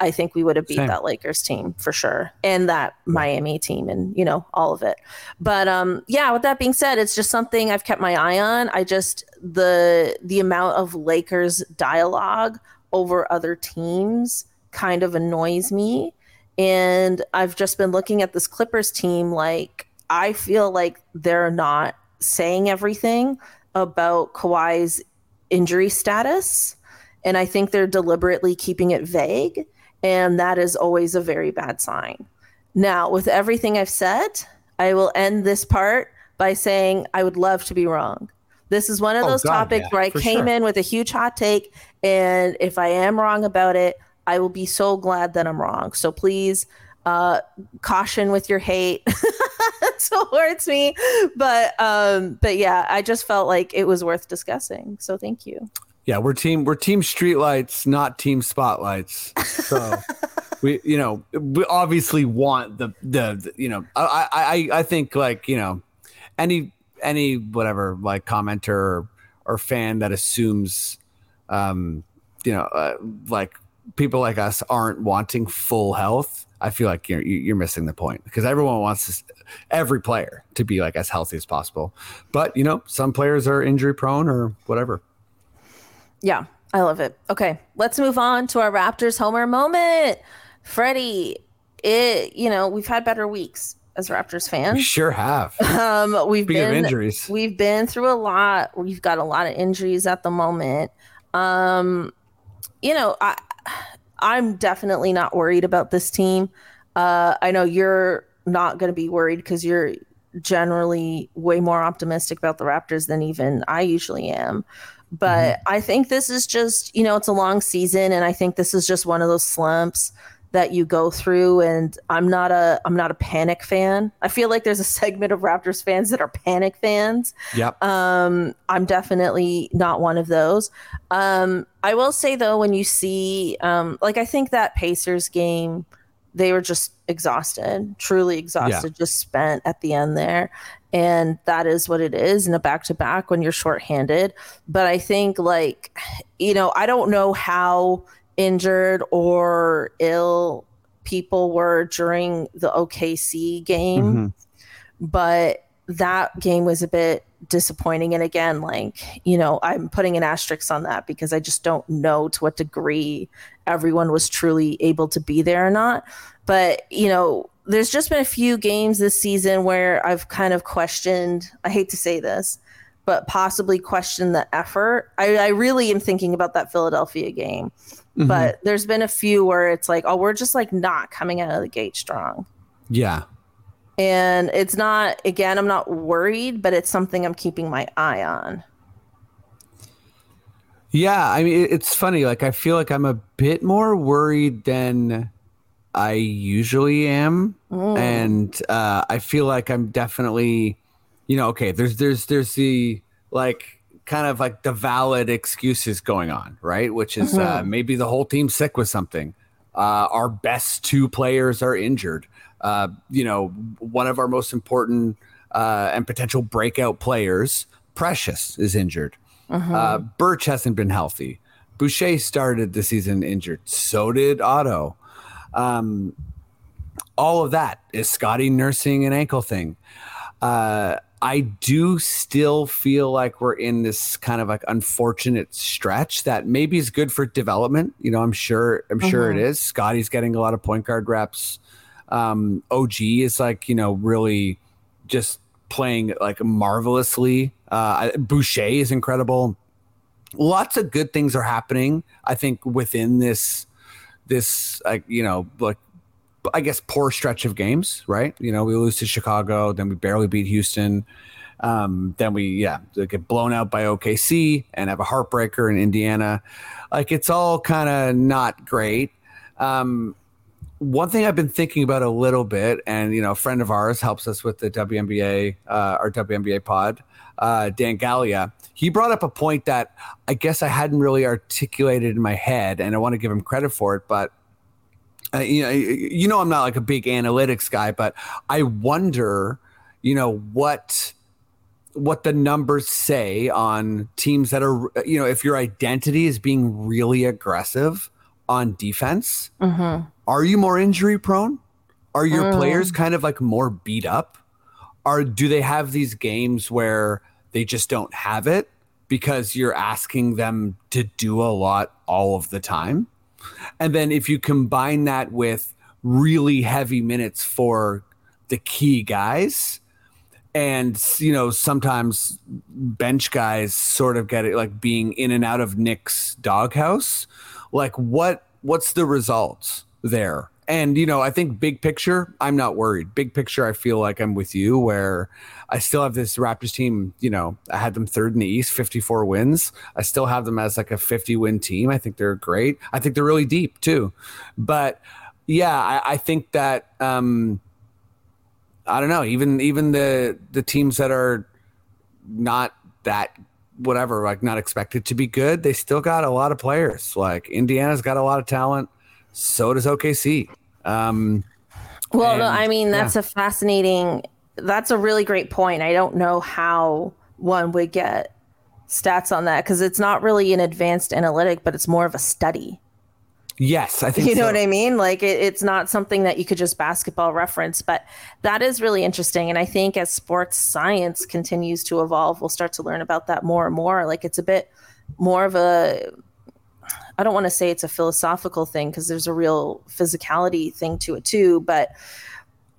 I think we would have beat Same. that Lakers team for sure and that Miami team and you know all of it. But um yeah, with that being said, it's just something I've kept my eye on. I just the the amount of Lakers dialogue over other teams kind of annoys me and I've just been looking at this Clippers team like I feel like they're not saying everything about Kawhi's injury status and I think they're deliberately keeping it vague and that is always a very bad sign. Now, with everything I've said, I will end this part by saying I would love to be wrong. This is one of oh, those God, topics yeah, where I came sure. in with a huge hot take. And if I am wrong about it, I will be so glad that I'm wrong. So please, uh, caution with your hate towards me. But um, but yeah, I just felt like it was worth discussing. So thank you. Yeah, we're team we're team streetlights, not team spotlights. So we you know we obviously want the the, the you know I, I I think like you know any any whatever like commenter or, or fan that assumes um you know uh, like people like us aren't wanting full health i feel like you're you're missing the point. Because everyone wants this, every player to be like as healthy as possible. But you know some players are injury prone or whatever yeah, I love it. Okay, let's move on to our Raptors Homer moment. Freddie, it you know we've had better weeks as Raptors fans. We sure have. Um, we've Speaking been injuries. We've been through a lot. We've got a lot of injuries at the moment. Um, you know, I I'm definitely not worried about this team. Uh, I know you're not going to be worried because you're generally way more optimistic about the Raptors than even I usually am. But mm-hmm. I think this is just, you know, it's a long season and I think this is just one of those slumps that you go through and I'm not a I'm not a panic fan. I feel like there's a segment of Raptors fans that are panic fans. Yep. Um I'm definitely not one of those. Um I will say though when you see um like I think that Pacers game they were just exhausted, truly exhausted, yeah. just spent at the end there and that is what it is in a back to back when you're shorthanded. But I think, like, you know, I don't know how injured or ill people were during the OKC game, mm-hmm. but that game was a bit disappointing. And again, like, you know, I'm putting an asterisk on that because I just don't know to what degree everyone was truly able to be there or not. But, you know, there's just been a few games this season where I've kind of questioned, I hate to say this, but possibly questioned the effort. I, I really am thinking about that Philadelphia game. Mm-hmm. But there's been a few where it's like, oh, we're just like not coming out of the gate strong. Yeah. And it's not, again, I'm not worried, but it's something I'm keeping my eye on. Yeah. I mean, it's funny. Like, I feel like I'm a bit more worried than I usually am. Mm. And uh, I feel like I'm definitely, you know, okay, there's, there's, there's the, like, kind of like the valid excuses going on, right? Which is uh, mm-hmm. uh, maybe the whole team's sick with something. Uh, our best two players are injured. Uh, you know, one of our most important uh, and potential breakout players, Precious, is injured. Mm-hmm. Birch hasn't been healthy. Boucher started the season injured. So did Otto. Um, all of that is Scottie nursing an ankle thing. Uh, I do still feel like we're in this kind of like unfortunate stretch that maybe is good for development. You know, I'm sure I'm mm-hmm. sure it mm-hmm. Scottie's getting a lot of point guard reps. Um, OG is like, you know, really just playing like marvelously. Uh, Boucher is incredible. Lots of good things are happening, I think, within this this like, you know, like I guess, poor stretch of games, right? You know, we lose to Chicago, then we barely beat Houston. Um, then we, yeah, get blown out by OKC and have a heartbreaker in Indiana. Like it's all kind of not great. Um, one thing I've been thinking about a little bit, and you know, a friend of ours helps us with the WNBA, uh, our WNBA pod, uh, Dan Gallia. He brought up a point that I guess I hadn't really articulated in my head, and I want to give him credit for it. But uh, you know, you know, I'm not like a big analytics guy, but I wonder, you know, what what the numbers say on teams that are, you know, if your identity is being really aggressive on defense, mm-hmm. are you more injury prone? Are your mm. players kind of like more beat up? Or do they have these games where they just don't have it because you're asking them to do a lot all of the time? And then if you combine that with really heavy minutes for the key guys, and you know sometimes bench guys sort of get it like being in and out of Nick's doghouse. Like what what's the results there? And you know, I think big picture, I'm not worried. Big picture, I feel like I'm with you where I still have this Raptors team, you know, I had them third in the East, 54 wins. I still have them as like a 50 win team. I think they're great. I think they're really deep too. But yeah, I, I think that um I don't know, even even the the teams that are not that whatever, like not expected to be good, they still got a lot of players. Like Indiana's got a lot of talent so does OKC. Um, well, and, no, I mean that's yeah. a fascinating. That's a really great point. I don't know how one would get stats on that because it's not really an advanced analytic, but it's more of a study. Yes, I think you know so. what I mean. Like it, it's not something that you could just basketball reference, but that is really interesting. And I think as sports science continues to evolve, we'll start to learn about that more and more. Like it's a bit more of a I don't want to say it's a philosophical thing because there's a real physicality thing to it too, but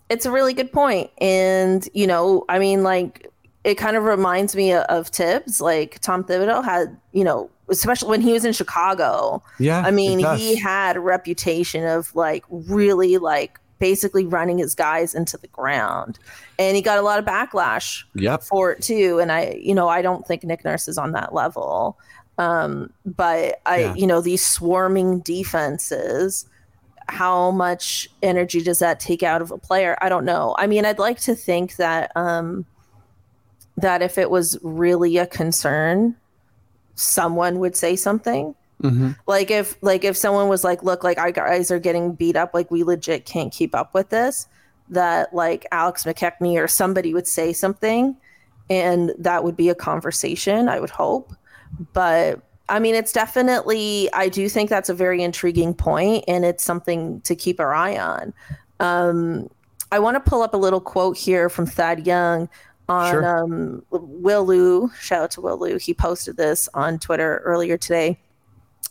it's a really good point. And, you know, I mean, like, it kind of reminds me of, of Thibs. Like, Tom Thibodeau had, you know, especially when he was in Chicago. Yeah. I mean, he had a reputation of like really like basically running his guys into the ground. And he got a lot of backlash yep. for it too. And I, you know, I don't think Nick Nurse is on that level. Um, but I, yeah. you know, these swarming defenses, how much energy does that take out of a player? I don't know. I mean, I'd like to think that um, that if it was really a concern, someone would say something. Mm-hmm. Like if like if someone was like, look, like our guys are getting beat up, like we legit can't keep up with this. That like Alex McKechnie or somebody would say something, and that would be a conversation. I would hope but I mean, it's definitely, I do think that's a very intriguing point, and it's something to keep our eye on. Um, I want to pull up a little quote here from Thad Young on sure. um, Will Lou. Shout out to Will Lou. He posted this on Twitter earlier today.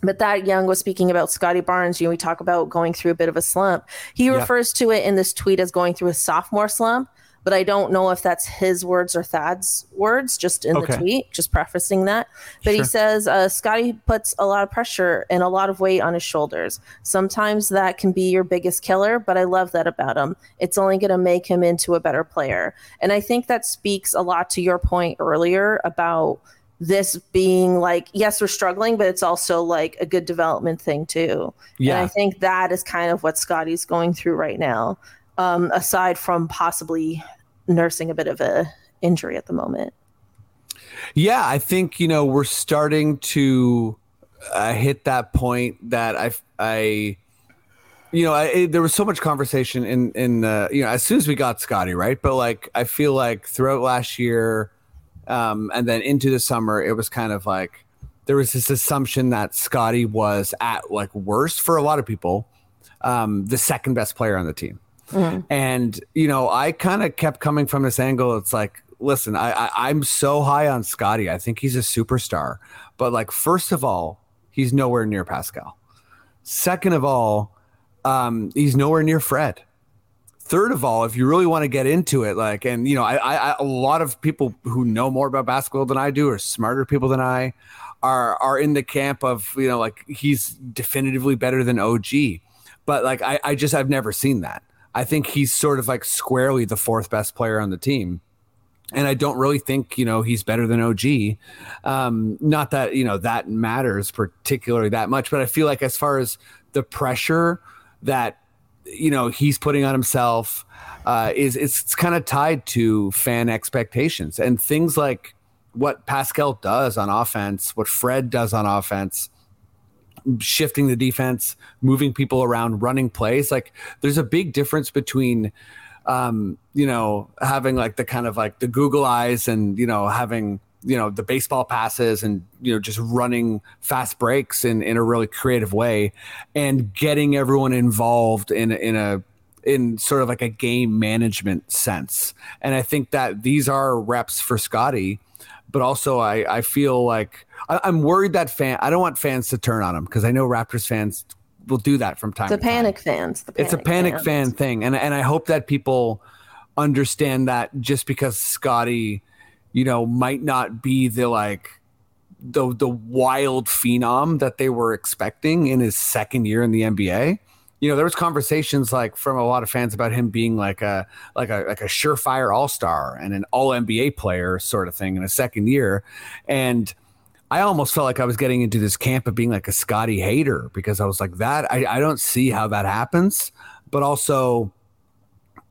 But Thad Young was speaking about Scottie Barnes. You know, we talk about going through a bit of a slump. He refers to it in this tweet as going through a sophomore slump but I don't know if that's his words or Thad's words, just in okay. the tweet, just prefacing that. But sure. he says uh, Scottie puts a lot of pressure and a lot of weight on his shoulders. Sometimes that can be your biggest killer, but I love that about him. It's only going to make him into a better player. And I think that speaks a lot to your point earlier about this being like yes we're struggling but it's also like a good development thing too yeah and i think that is kind of what scottie's going through right now um, aside from possibly nursing a bit of a injury at the moment. Yeah, I think you know we're starting to uh, hit that point that I I you know I, there was so much conversation in in uh, you know as soon as we got Scottie right, but like I feel like throughout last year um, and then into the summer it was kind of like there was this assumption that Scottie was at like worst for a lot of people um, the second best player on the team. Mm-hmm. And you know, I kind of kept coming from this angle. It's like, listen, I, I am so high on Scottie. I think he's a superstar. But like, first of all, he's nowhere near Pascal. Second of all, um, he's nowhere near Fred. Third of all, if you really want to get into it, like, and you know, I, I, a lot of people who know more about basketball than I do, or smarter people than I, are are in the camp of you know, like he's definitively better than OG. But like, I, I just I've never seen that. I think he's sort of like squarely the fourth best player on the team. And I don't really think, you know, he's better than OG. Um, not that, you know, that matters particularly that much, but I feel like as far as the pressure that, you know, he's putting on himself, uh, is it's, it's kind of tied to fan expectations and things like what Pascal does on offense, what Fred does on offense shifting the defense, moving people around, running plays. Like there's a big difference between um, you know, having like the kind of like the Google eyes and, you know, having, you know, the baseball passes and, you know, just running fast breaks in, in a really creative way and getting everyone involved in, in a, in sort of like a game management sense. And I think that these are reps for Scottie, but also I, I feel like I, am worried that fan. I don't want fans to turn on him because I know Raptors fans will do that from time. To panic time. fans. Panic it's a panic fans. fan thing, and and I hope that people understand that just because Scottie, you know, might not be the like the the wild phenom that they were expecting in his second year in the NBA. You know, there was conversations like from a lot of fans about him being like a like a like a surefire all star and an all NBA player sort of thing in a second year, and I almost felt like I was getting into this camp of being like a Scottie hater because I was like that. I, I don't see how that happens, but also,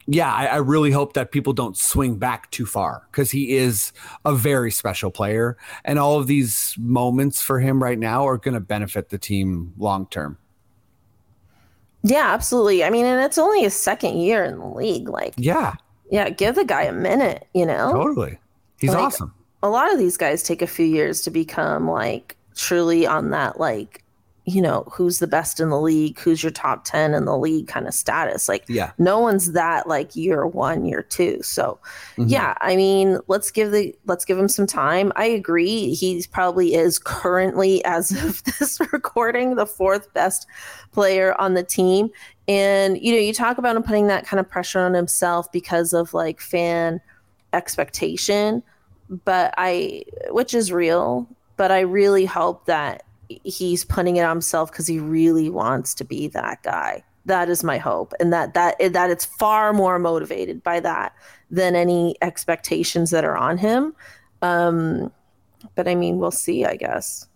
yeah, I, I really hope that people don't swing back too far because he is a very special player, and all of these moments for him right now are going to benefit the team long term. Yeah, absolutely. I mean, and it's only his second year in the league. Like, yeah, yeah, give the guy a minute. You know, totally. He's like, awesome a lot of these guys take a few years to become like truly on that like you know who's the best in the league who's your top 10 in the league kind of status. Like yeah. no one's that like year one year two. So mm-hmm. yeah i mean let's give the let's give him some time. I agree. He's probably is currently as of this recording the fourth best player on the team. And you know you talk about him putting that kind of pressure on himself because of like fan expectation but I, which is real, but I really hope that he's putting it on himself because he really wants to be that guy. That is my hope, and that that that it's far more motivated by that than any expectations that are on him. Um, but I mean, we'll see. I guess.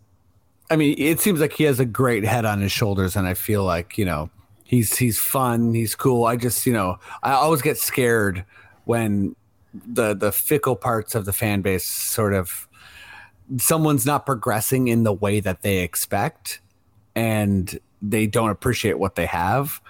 I mean, it seems like he has a great head on his shoulders, and I feel like you know he's he's fun, he's cool. I just you know I always get scared when the the fickle parts of the fan base sort of someone's not progressing in the way that they expect and they don't appreciate what they have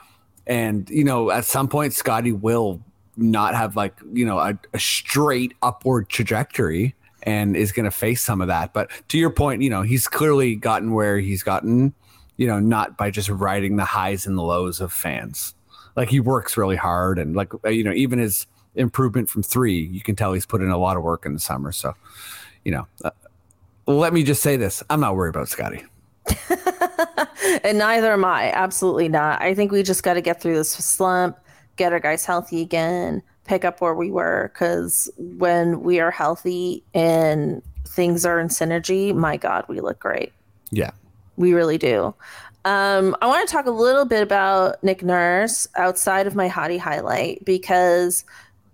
and you know at some point Scottie will not have like you know a, a straight upward trajectory and is going to face some of that. But to your point, you know, he's clearly gotten where he's gotten, you know, not by just riding the highs and the lows of fans. Like he works really hard and like uh, you know, even his improvement from 3, you can tell he's put in a lot of work in the summer. So, you know, uh, let me just say this, I'm not worried about Scottie. and neither am I. Absolutely not. I think we just got to get through this slump, get our guys healthy again, pick up where we were. Because when we are healthy and things are in synergy, my God, we look great. Yeah. We really do. Um, I want to talk a little bit about Nick Nurse outside of my hottie highlight because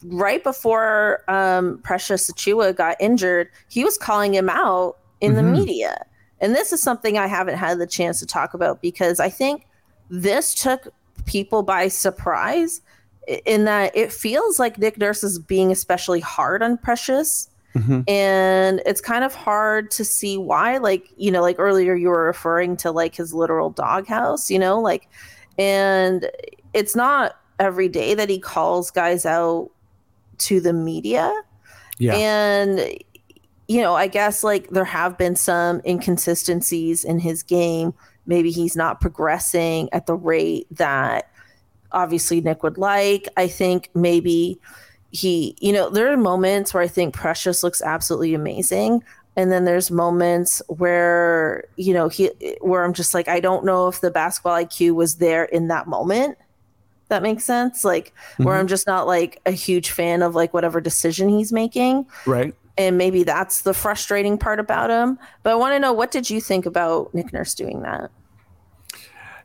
right before um, Precious Achiuwa got injured, he was calling him out in mm-hmm. the media. And this is something I haven't had the chance to talk about because I think this took people by surprise in that it feels like Nick Nurse is being especially hard on Precious. Mm-hmm. And it's kind of hard to see why. Like, you know, like earlier you were referring to like his literal doghouse, you know, like, and it's not every day that he calls guys out to the media. Yeah. And you know, I guess like there have been some inconsistencies in his game. Maybe he's not progressing at the rate that obviously Nick would like. I think maybe he, you know, there are moments where I think Precious looks absolutely amazing. And then there's moments where, you know, he, where I'm just like, I don't know if the basketball IQ was there in that moment. That makes sense. Like, mm-hmm. where I'm just not like a huge fan of like whatever decision he's making. Right and maybe that's the frustrating part about him. But I want to know what did you think about Nick Nurse doing that?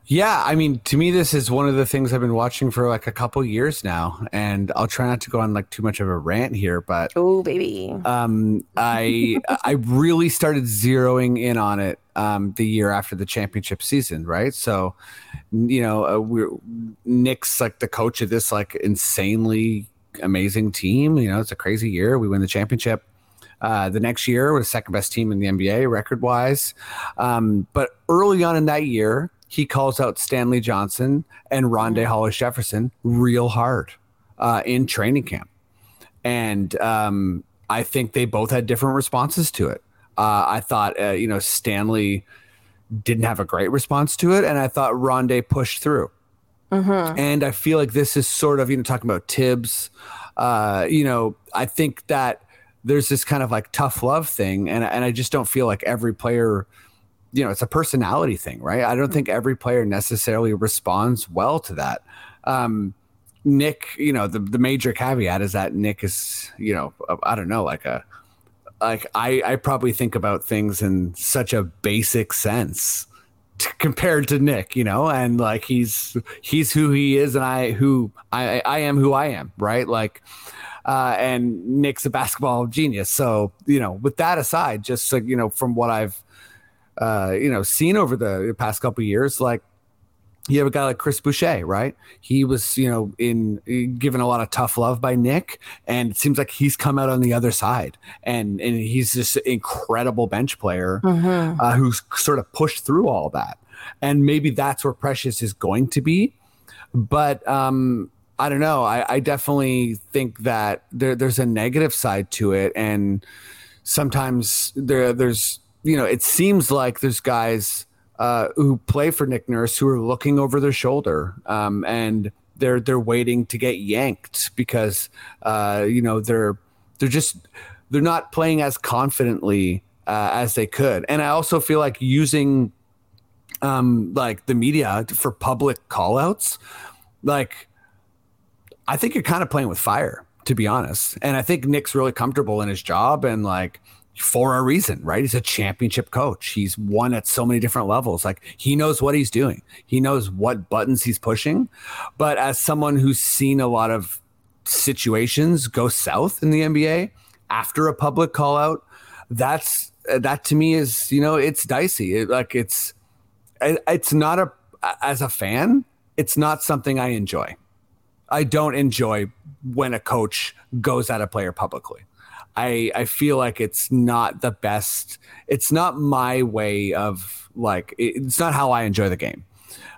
Yeah, I mean, to me, this is one of the things I've been watching for like a couple years now, and I'll try not to go on like too much of a rant here, but oh, baby, um, I I really started zeroing in on it um, the year after the championship season, right? So, you know, uh, we're Nick's like the coach of this like insanely amazing team. You know, it's a crazy year. We win the championship. Uh, the next year, we're second best team in the NBA record wise. Um, but early on in that year, he calls out Stanley Johnson and Rondae mm-hmm. Hollis Jefferson real hard uh, in training camp. And um, I think they both had different responses to it. Uh, I thought, uh, you know, Stanley didn't have a great response to it, and I thought Rondae pushed through. Mm-hmm. And I feel like this is sort of, you know, talking about Thibs. Uh, you know, I think that there's this kind of like tough love thing, and and I just don't feel like every player, you know, it's a personality thing, right? I don't think every player necessarily responds well to that. Um, Nick, you know, the the major caveat is that Nick is, you know, I don't know, like a like I I probably think about things in such a basic sense compared to Nick, you know, and like he's he's who he is, and I who I I am who I am, right? Like uh, and Nick's a basketball genius. So, you know, with that aside, just like, you know, from what I've, uh, you know, seen over the past couple years, like you have a guy like Chris Boucher, right? He was, you know, in given a lot of tough love by Nick, and it seems like he's come out on the other side, and and he's this incredible bench player mm-hmm. uh, who's sort of pushed through all that, and maybe that's where Precious is going to be, but um, I don't know. I, I definitely think that there, there's a negative side to it, and sometimes there there's you know it seems like there's guys uh, who play for Nick Nurse who are looking over their shoulder, um, and they're they're waiting to get yanked because uh, you know they're they're just they're not playing as confidently uh, as they could, and I also feel like using um, like the media for public callouts, like I think you're kind of playing with fire, to be honest. And I think Nick's really comfortable in his job and like for a reason, right? He's a championship coach. He's won at so many different levels. Like he knows what he's doing. He knows what buttons he's pushing. But as someone who's seen a lot of situations go south in the NBA after a public call out, that's that to me is, you know, it's dicey. It, like it's it's not a as a fan, it's not something I enjoy. I don't enjoy when a coach goes at a player publicly. I I feel like it's not the best. It's not my way of like. It's not how I enjoy the game.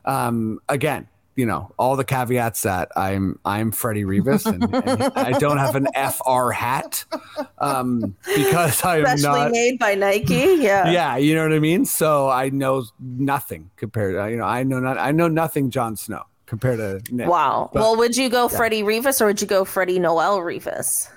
Um, again, you know all the caveats that I'm I'm Freddie Rivas and, and I don't have an FR hat um, because I'm Especially not made by Nike. Yeah. yeah you know what I mean so I know nothing compared to you know I know not I know nothing Jon Snow compared to Nick. Wow. But- well, would you go Freddie Rivas or would you go Freddie Noel Rivas?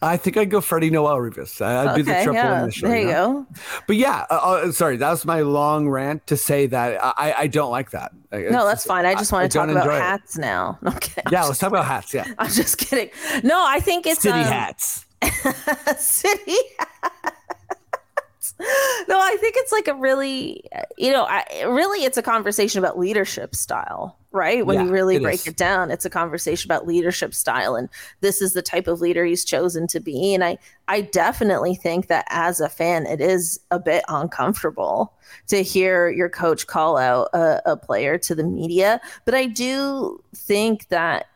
I think I'd go Freddie Noel Rivas I'd be the Okay, triple yeah. initial There you know? go. but yeah uh, uh, sorry that was my long rant to say that I I don't like that No, that's fine. I just want to talk about it. hats now. Okay. yeah let's talk about hats yeah I'm just kidding. No, I think it's city um, hats city hats. No, I think it's like a really, you know, I, really it's a conversation about leadership style, right? When Yeah, you really it break is. it down, it's a conversation about leadership style, and this is the type of leader he's chosen to be. And I, I definitely think that as a fan, it is a bit uncomfortable to hear your coach call out a, a player to the media, but I do think that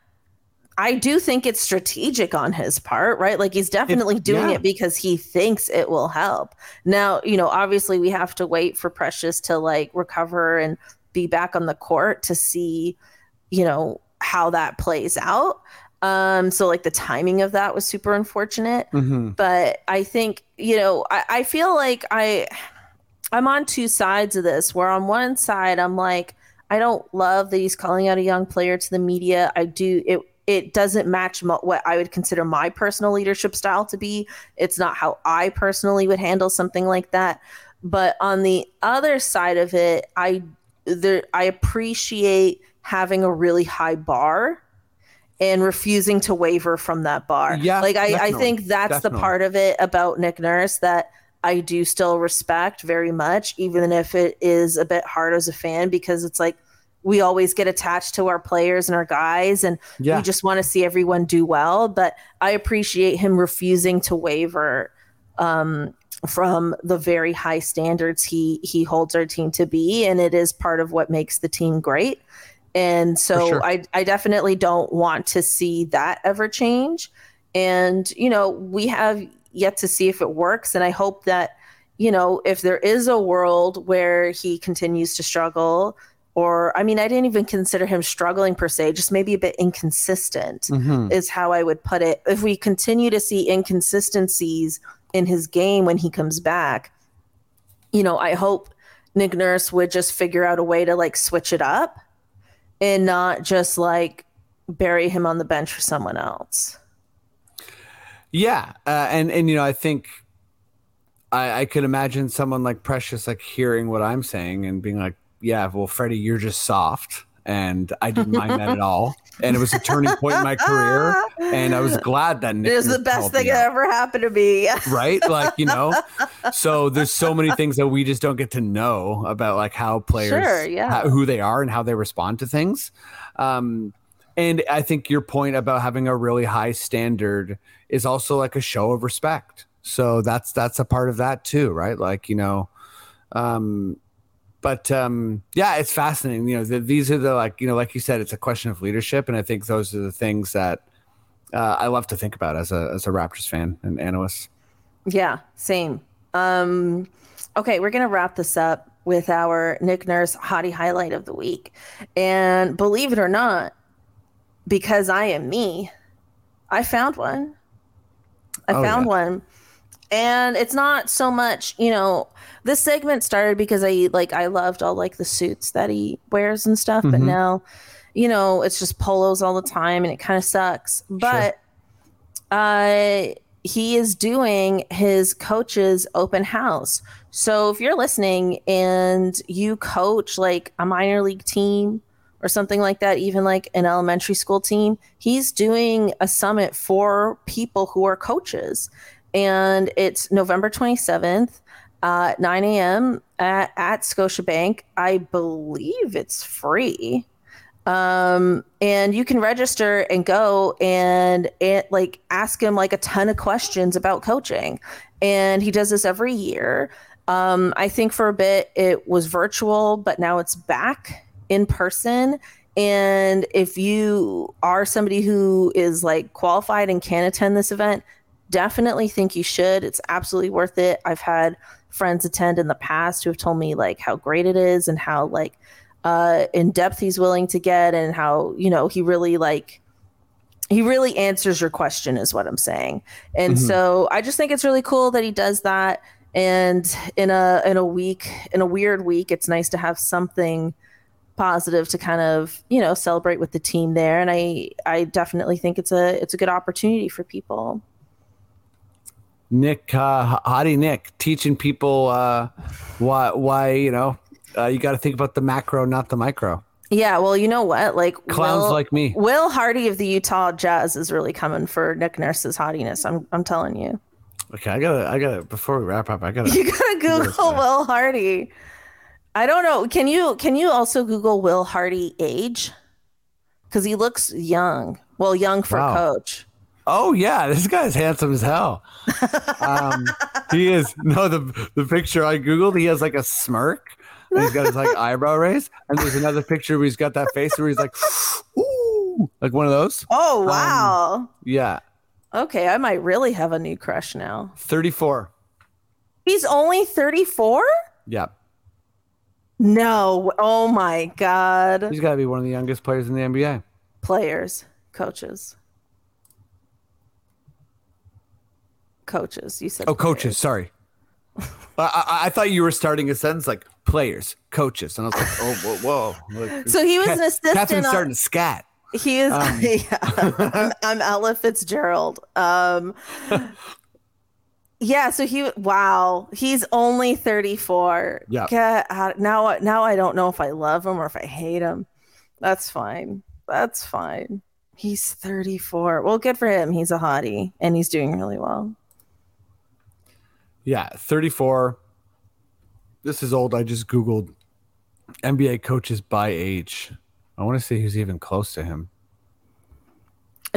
I do think it's strategic on his part, right? Like he's definitely doing yeah. it because he thinks it will help. Now, you know, obviously we have to wait for Precious to like recover and be back on the court to see, you know, how that plays out. Um, so like the timing of that was super unfortunate Mhm. but I think you know I, I feel like I I'm on two sides of this where on one side I'm like I don't love that he's calling out a young player to the media I do it it doesn't match mo- what I would consider my personal leadership style to be it's not how I personally would handle something like that but on the other side of it I there I appreciate having a really high bar and refusing to waver from that bar. Yeah, like I, I think that's definitely. the part of it about Nick Nurse that I do still respect very much, even if it is a bit hard as a fan because it's like we always get attached to our players and our guys and Yeah. we just want to see everyone do well. But I appreciate him refusing to waver um, from the very high standards he he holds our team to be, and it is part of what makes the team great. And so sure. I I definitely don't want to see that ever change. And you know we have yet to see if it works, and I hope that you know if there is a world where he continues to struggle. Or, I mean, I didn't even consider him struggling per se, just maybe a bit inconsistent Mhm. is how I would put it. If we continue to see inconsistencies in his game when he comes back, you know, I hope Nick Nurse would just figure out a way to like switch it up and not just like bury him on the bench for someone else. Yeah, uh, and and you know, I think I, I could imagine someone like Precious like hearing what I'm saying and being like, "Yeah, well, Freddie, you're just soft," and I didn't mind that at all, and it was a turning point in my career, and I was glad that Nick It was the best thing that ever happened to me. right? Like you know, so there's so many things that we just don't get to know about like how players, Sure, yeah. how- who they are, and how they respond to things. Um, and I think your point about having a really high standard is also like a show of respect. So that's that's a part of that too, right? Like you know, um, but um, yeah, it's fascinating. You know, the, these are the like you know, like you said, it's a question of leadership, and I think those are the things that uh, I love to think about as a as a Raptors fan and analyst. Yeah, same. Um, okay, we're gonna wrap this up with our Nick Nurse hottie highlight of the week, and believe it or not, because I am me, I found one. I Oh, found yeah. one, and it's not so much, you know. This segment started because I like I loved all like the suits that he wears and stuff, but Mhm. now, you know, it's just polos all the time, and it kind of sucks. But uh he is doing his coach's open house. So if you're listening and you coach like a minor league team or something like that, even like an elementary school team, he's doing a summit for people who are coaches. And it's November 27th uh, 9 a.m. At, at Scotiabank. I believe it's free um and you can register and go and it like ask him like a ton of questions about coaching and he does this every year um i think for a bit it was virtual but now it's back in person and if you are somebody who is like qualified and can attend this event definitely think you should. It's absolutely worth it. I've had friends attend in the past who have told me like how great it is and how like uh, in depth he's willing to get, and how you know he really like he really answers your question is what i'm saying. And mm-hmm. so i just think it's really cool that he does that. And in a in a week in a weird week it's nice to have something positive to kind of you know celebrate with the team there. And i i definitely think it's a it's a good opportunity for people nick uh hottie nick teaching people uh why why you know uh, you got to think about the macro not the micro yeah well you know what like clowns will, like me will hardy of the utah jazz is really coming for nick nurse's hottiness i'm, I'm telling you okay i gotta i gotta before we wrap up i gotta you gotta google will hardy I don't know. Can you can you also Google Will Hardy age? Because he looks young. Well, young for wow. coach. Oh yeah, this guy's handsome as hell. um, he is. No, the the picture I googled, he has like a smirk. And he's got his like eyebrow raised, and there's another picture where he's got that face where he's like, ooh, like one of those. Oh um, wow. Um, yeah. Okay, I might really have a new crush now. Thirty-four. He's only thirty-four. Yeah. No. Oh my God. He's got to be one of the youngest players in the NBA. Players, coaches. Coaches. You said. Oh, players. coaches. Sorry. I, I, I, thought you were starting a sentence like players, coaches, and I was like, oh, whoa, whoa. Like, so he was an assistant. Cathryn's starting to scat. He is. Um. Yeah, I'm, I'm Ella Fitzgerald. Um, yeah, so he wow, he's only 34. Yeah. Now now I don't know if I love him or if I hate him. That's fine. That's fine. He's 34. Well, good for him. He's a hottie and he's doing really well. Yeah, 34. This is old. I just googled NBA coaches by age. I want to see who's even close to him.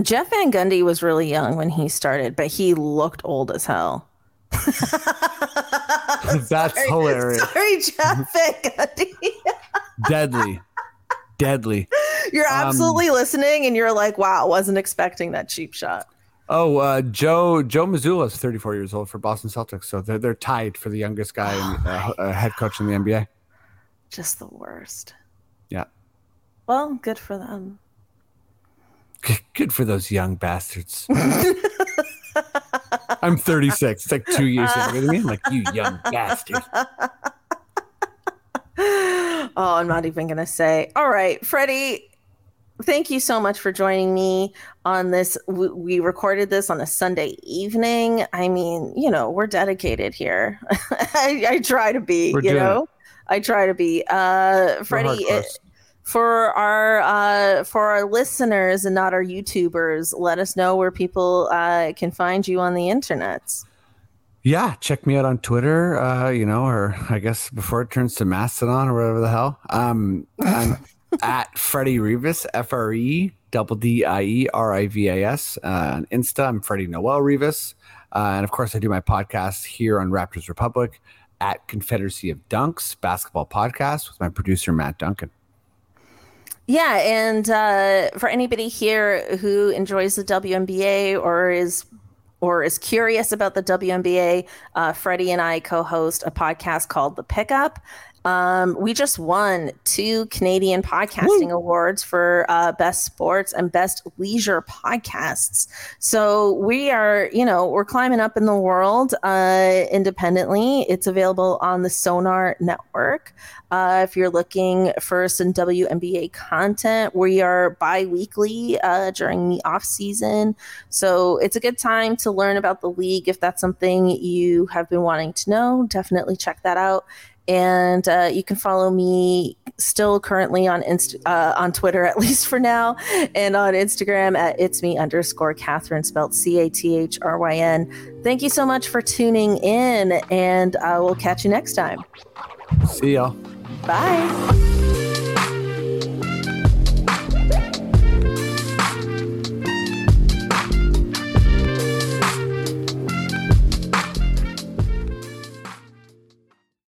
Jeff Van Gundy was really young when he started, but he looked old as hell. That's sorry, hilarious. Sorry, Jeff Van Gundy. Deadly. Deadly. You're um, absolutely um, listening and you're like, wow, wasn't expecting that cheap shot. Oh, uh, Joe Joe Mazzulla is 34 years old for Boston Celtics, so they're they're tied for the youngest guy and uh, uh, head coach in the NBA. Just the worst. Yeah. Well, good for them. Good for those young bastards. I'm 36. It's like two years younger than me. I'm like, you young bastard. oh, I'm not even going to say. All right, Freddie, thank you so much for joining me on this. We recorded this on a Sunday evening. I mean, you know, we're dedicated here. I, I, try to be, we're you know, it. I try to be. Uh, Freddie, it, for our uh, for our listeners and not our YouTubers, let us know where people uh, can find you on the internet. Yeah, check me out on Twitter. Uh, you know, or I guess before it turns to Mastodon or whatever the hell. Um, I'm at Freddie Rivas, F R E double D I E R I V A S. Uh, on Insta, I'm Freddie Noel Rivas, uh, and of course, I do my podcast here on Raptors Republic at Confederacy of Dunks Basketball Podcast with my producer Matt Duncan. Yeah, and uh, for anybody here who enjoys the WNBA or is or is curious about the WNBA, uh, Freddie and I co-host a podcast called The Pickup, um, we just won two Canadian podcasting Woo. awards for uh, best sports and best leisure podcasts. So we are, you know, we're climbing up in the world uh, independently. It's available on the Sonar Network. Uh, if you're looking for some WNBA content, we are bi-weekly uh, during the off season. So it's a good time to learn about the league. If that's something you have been wanting to know, definitely check that out and uh, you can follow me still currently on Inst- uh, on Twitter at least for now, and on Instagram at it's me underscore Cathryn spelled C A T H R Y N. Thank you so much for tuning in, and uh, we'll catch you next time. See y'all. Bye.